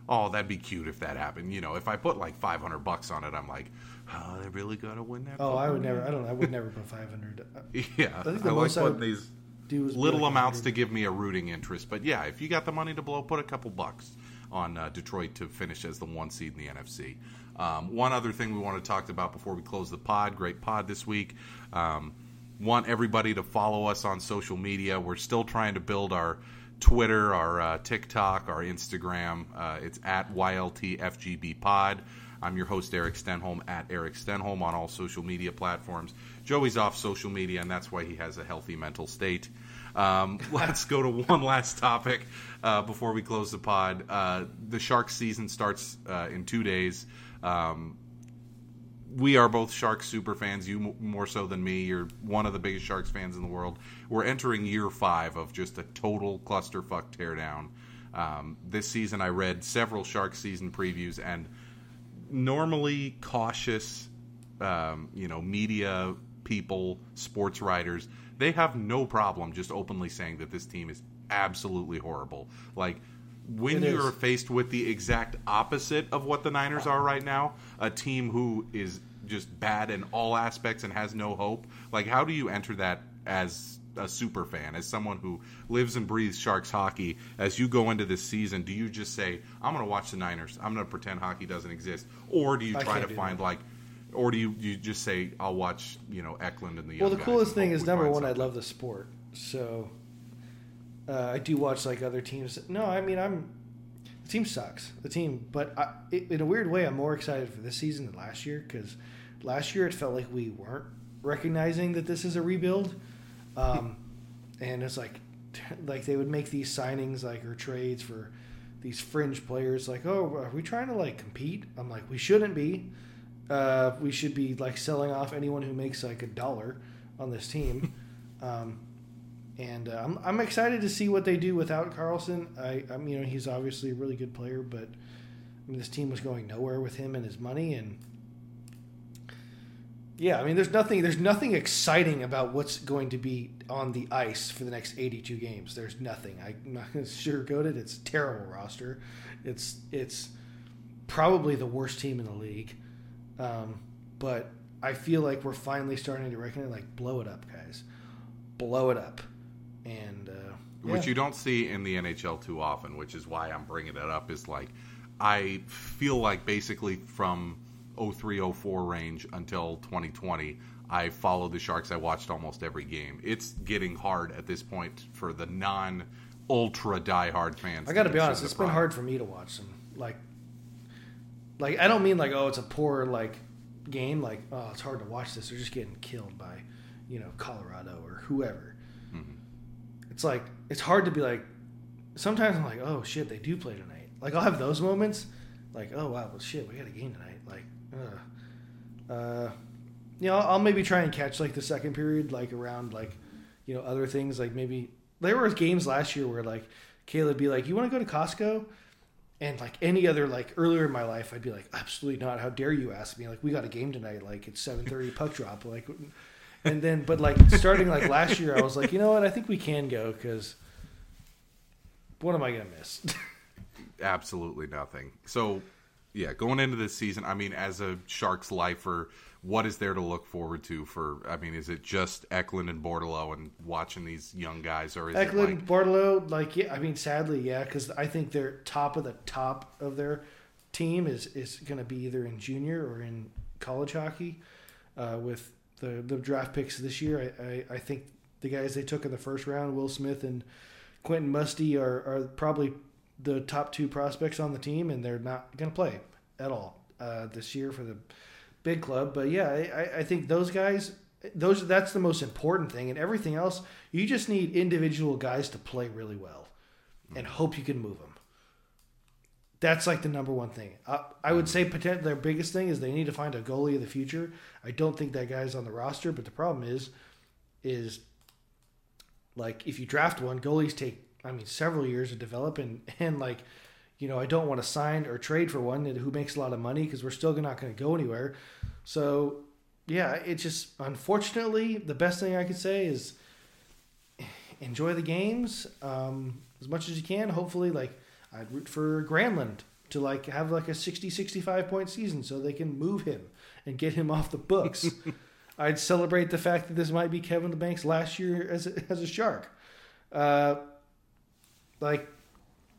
oh, that'd be cute if that happened. You know, if I put like five hundred bucks on it, I'm like, oh, they're really gonna win that. Oh, I would never. I don't. know. I would never put five hundred. Yeah, I think I, the like most I putting these little like amounts 100. to give me a rooting interest. But yeah, if you got the money to blow, put a couple bucks on uh, Detroit to finish as the one seed in the NFC. Um, one other thing we want to talk about before we close the pod. Great pod this week. Um, want everybody to follow us on social media. We're still trying to build our Twitter, our uh, TikTok, our Instagram. Uh, it's at YLTFGB Pod. I'm your host, Erik Stenholm, at Erik Stenholm on all social media platforms. Joey's off social media, and that's why he has a healthy mental state. Um, let's go to one last topic uh, before we close the pod. Uh, the Sharks season starts uh, in two days. Um, we are both Sharks super fans. You more so than me. You're one of the biggest Sharks fans in the world. We're entering year five of just a total clusterfuck teardown. Um, this season, I read several Sharks season previews, and normally cautious, um, you know, media people, sports writers, they have no problem just openly saying that this team is absolutely horrible. Like when It you're is. faced with the exact opposite of what the Niners are right now, a team who is just bad in all aspects and has no hope. Like, how do you enter that as a super fan, as someone who lives and breathes Sharks hockey? As you go into this season, do you just say, "I'm going to watch the Niners. I'm going to pretend hockey doesn't exist," or do you I try to do find that. like, or do you you just say, "I'll watch," you know, Eklund and the other. Well, the coolest thing is number one, I love the sport. So, Uh, I do watch like other teams. No, I mean I'm. The team sucks. The team, but I, it, in a weird way, I'm more excited for this season than last year because last year it felt like we weren't recognizing that this is a rebuild, um, and it's like like they would make these signings like or trades for these fringe players. Like, oh, are we trying to like compete? I'm like, we shouldn't be. Uh, we should be like selling off anyone who makes like a dollar on this team. Um, and uh, I'm, I'm excited to see what they do without Karlsson. I, I'm you know he's obviously a really good player, but I mean this team was going nowhere with him and his money, and yeah, I mean there's nothing there's nothing exciting about what's going to be on the ice for the next 82 games. There's nothing. I'm not going to sugarcoat it. It's a terrible roster. It's it's probably the worst team in the league, um, but I feel like we're finally starting to recognize like blow it up, guys, blow it up and uh, yeah. which you don't see in the NHL too often, which is why I'm bringing it up. Is like I feel like basically from 03 04 range until 2020, I followed the Sharks. I watched almost every game. It's getting hard at this point for the non ultra diehard fans. I got to be honest, it's been hard for me to watch them. Like, like I don't mean like oh it's a poor like game. Like oh it's hard to watch this. They're just getting killed by you know Colorado or whoever it's like it's hard to be like. Sometimes I'm like, oh shit, they do play tonight. Like I'll have those moments, like oh wow, well shit, we got a game tonight. Like, uh, uh you know, I'll, maybe try and catch like the second period, like around like, you know, other things like maybe there were games last year where like Caleb be like, you want to go to Costco? And like any other like earlier in my life, I'd be like, absolutely not. How dare you ask me? Like we got a game tonight. Like it's seven thirty puck drop. Like and then but like starting like last year, I was like, you know what? I think we can go because what am I gonna miss? Absolutely nothing. So yeah, going into this season, I mean, as a Sharks lifer, what is there to look forward to? For I mean, is it just Eklund and Bordeleau and watching these young guys, or is Eklund, it like... Bordeleau? Like, yeah, I mean, sadly, yeah, because I think they're top of the top of their team is is going to be either in junior or in college hockey, uh, with the the draft picks this year. I, I, I, think the guys they took in the first round, Will Smith and Quentin Musty, are, are probably the top two prospects on the team, and they're not going to play at all uh, this year for the big club. But yeah, I, I think those guys, those that's the most important thing, and everything else, you just need individual guys to play really well, and hope you can move them. That's like the number one thing. I, I would say potent, their biggest thing is they need to find a goalie of the future. I don't think that guy's on the roster, but the problem is, is like if you draft one, goalies take I mean several years to develop, and and like you know I don't want to sign or trade for one who makes a lot of money because we're still not going to go anywhere. So yeah, it's just unfortunately the best thing I could say is enjoy the games um, as much as you can. Hopefully, like I'd root for Granlund to like have like a 60 65 point season so they can move him and get him off the books. I'd celebrate the fact that this might be Kevin Labanc's last year as a, as a shark. Uh, like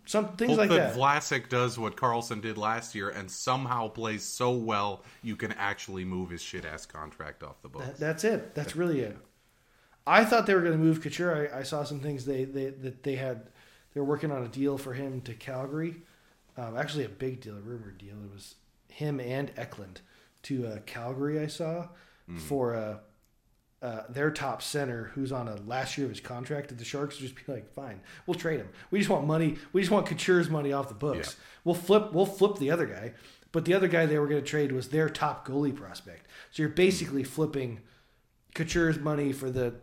some things Hope like that. that. Vlasic does what Karlsson did last year and somehow plays so well you can actually move his shit ass contract off the books. That, that's it. That's really it. I thought they were going to move Couture. I, I, saw some things they, they that they had they were working on a deal for him to Calgary. Um, actually, a big deal, a rumored deal. It was him and Eklund to uh, Calgary. I saw mm. for uh, uh, their top center, who's on a last year of his contract at the Sharks, just be like, "Fine, we'll trade him. We just want money. We just want Couture's money off the books. Yeah. We'll flip. We'll flip the other guy." But the other guy they were going to trade was their top goalie prospect. So you're basically flipping Couture's money for the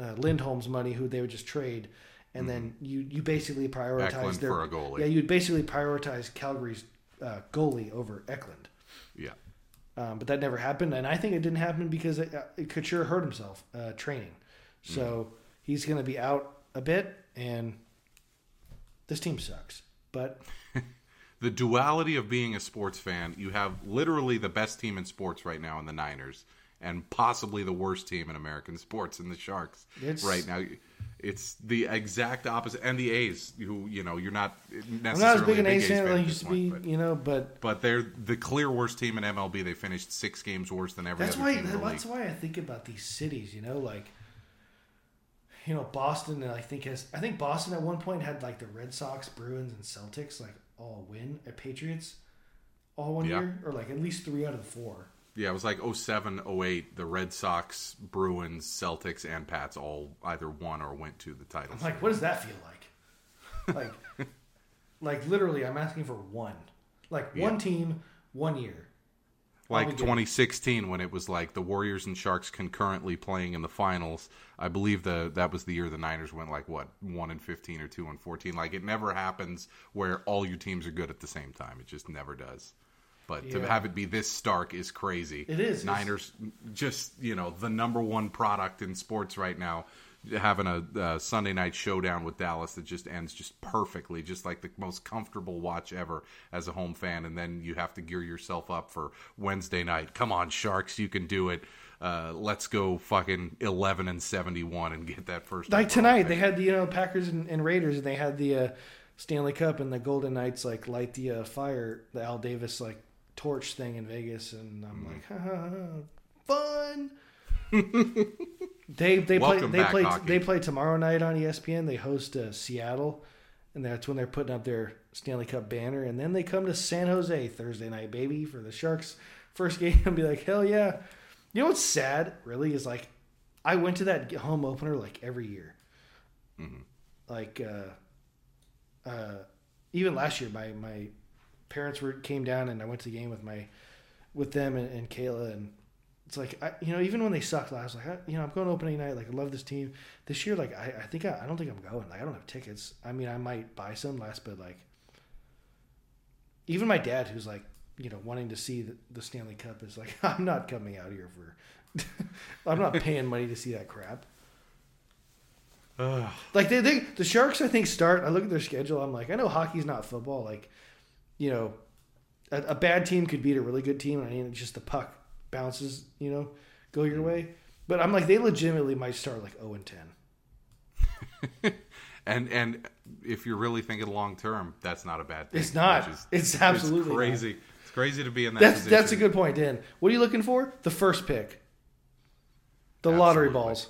uh, Lindholm's money, who they would just trade and mm-hmm. then you you basically prioritize Eklund their for a goalie. Yeah, you'd basically prioritize Calgary's uh, goalie over Eklund. Yeah. Um, but that never happened, and I think it didn't happen because it, uh, Couture hurt himself uh, training, so mm. he's going to be out a bit, and this team sucks. But the duality of being a sports fan, you have literally the best team in sports right now in the Niners, and possibly the worst team in American sports in the Sharks it's, right now. It's the exact opposite, and the A's, who you know, you're not necessarily I'm not as big an A's fan as I used to be, you know, but but they're the clear worst team in MLB. They finished six games worse than every that's other why, team. That's why I think about these cities, you know, like you know, Boston. I think has I think Boston at one point had like the Red Sox, Bruins, and Celtics like all win at Patriots all one Yeah. year, or like at least three out of the four. Yeah, it was like 07, 08, the Red Sox, Bruins, Celtics, and Pats all either won or went to the titles. I'm like, what does that feel like? Like, like literally, I'm asking for one, like Yeah. one team, one year. like we get- 2016 when it was like the Warriors and Sharks concurrently playing in the finals. I believe the that was the year the Niners went like what one and 15 or two and 14. Like it never happens where all your teams are good at the same time. It just never does. But to have it be this stark is crazy. It is. Niners just you know the number one product in sports right now. Having a uh, Sunday night showdown with Dallas that just ends just perfectly, just like the most comfortable watch ever as a home fan, and then you have to gear yourself up for Wednesday night. Come on, Sharks, you can do it. Uh, let's go fucking eleven and seventy one and get that first. Like tonight, pick. they had the you know Packers and, and Raiders, and they had the uh, Stanley Cup, and the Golden Knights like light the uh, fire, the Al Davis like torch thing in Vegas, and I'm Mm-hmm. like, ha, ha, ha, fun. they they play they play hockey. they play tomorrow night on ESPN. They host uh, Seattle, and that's when they're putting up their Stanley Cup banner, and then they come to San Jose Thursday night, baby, for the Sharks first game, and be like, hell yeah. You know what's sad, really, is like I went to that home opener like every year. Like uh, uh, even last year, my my parents were came down and I went to the game with my with them and, and Kayla and it's like I, you know even when they sucked, I was like I, you know I'm going opening night like I love this team. This year, like I, I think I, I don't think I'm going. Like I don't have tickets. I mean I might buy some last, but like even my dad who's like you know wanting to see the, the Stanley Cup is like I'm not coming out here for I'm not paying money to see that crap. Like they, they, the Sharks, I think start. I look at their schedule. I'm like, I know hockey's not football. Like, you know, a, a bad team could beat a really good team. I mean, it's just the puck bounces. You know, go your mm. way. But I'm like, they legitimately might start like 0 and 10. and and if you're really thinking long term, that's not a bad thing. It's not. which It's absolutely not. crazy. It's crazy to be in that. That's position. that's a good point, Dan. What are you looking for? The first pick. The lottery balls.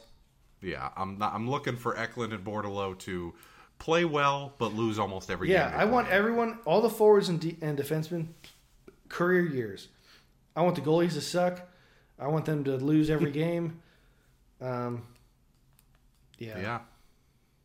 Yeah, I'm not, I'm looking for Eklund and Bordeleau to play well but lose almost every Yeah, game. they I want everyone, all the forwards and, de- and defensemen, career years. I want the goalies to suck. I want them to lose every game. Um, yeah. Yeah.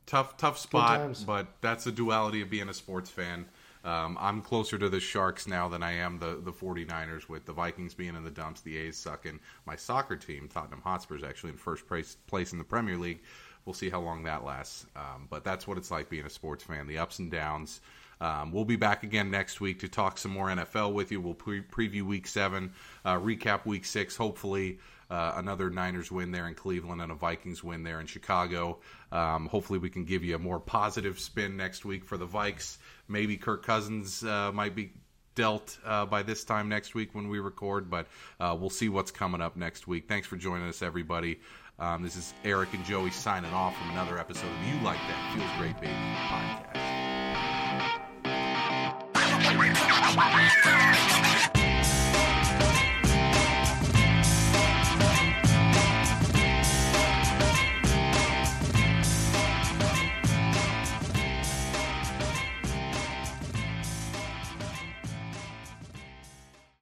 Tough tough spot, but that's the duality of being a sports fan. Um, I'm closer to the Sharks now than I am the, the 49ers with the Vikings being in the dumps, the A's sucking. My soccer team, Tottenham Hotspurs, actually in first place, place in the Premier League. We'll see how long that lasts. Um, but that's what it's like being a sports fan, the ups and downs. Um, we'll be back again next week to talk some more NFL with you. We'll pre- preview week seven, uh, recap week six, hopefully. Uh, another Niners win there in Cleveland and a Vikings win there in Chicago. Um, hopefully, we can give you a more positive spin next week for the Vikes. Maybe Kirk Cousins uh, might be dealt uh, by this time next week when we record, but uh, we'll see what's coming up next week. Thanks for joining us, everybody. Um, this is Erik and Joey signing off from another episode of You Like That Feels Great Baby podcast.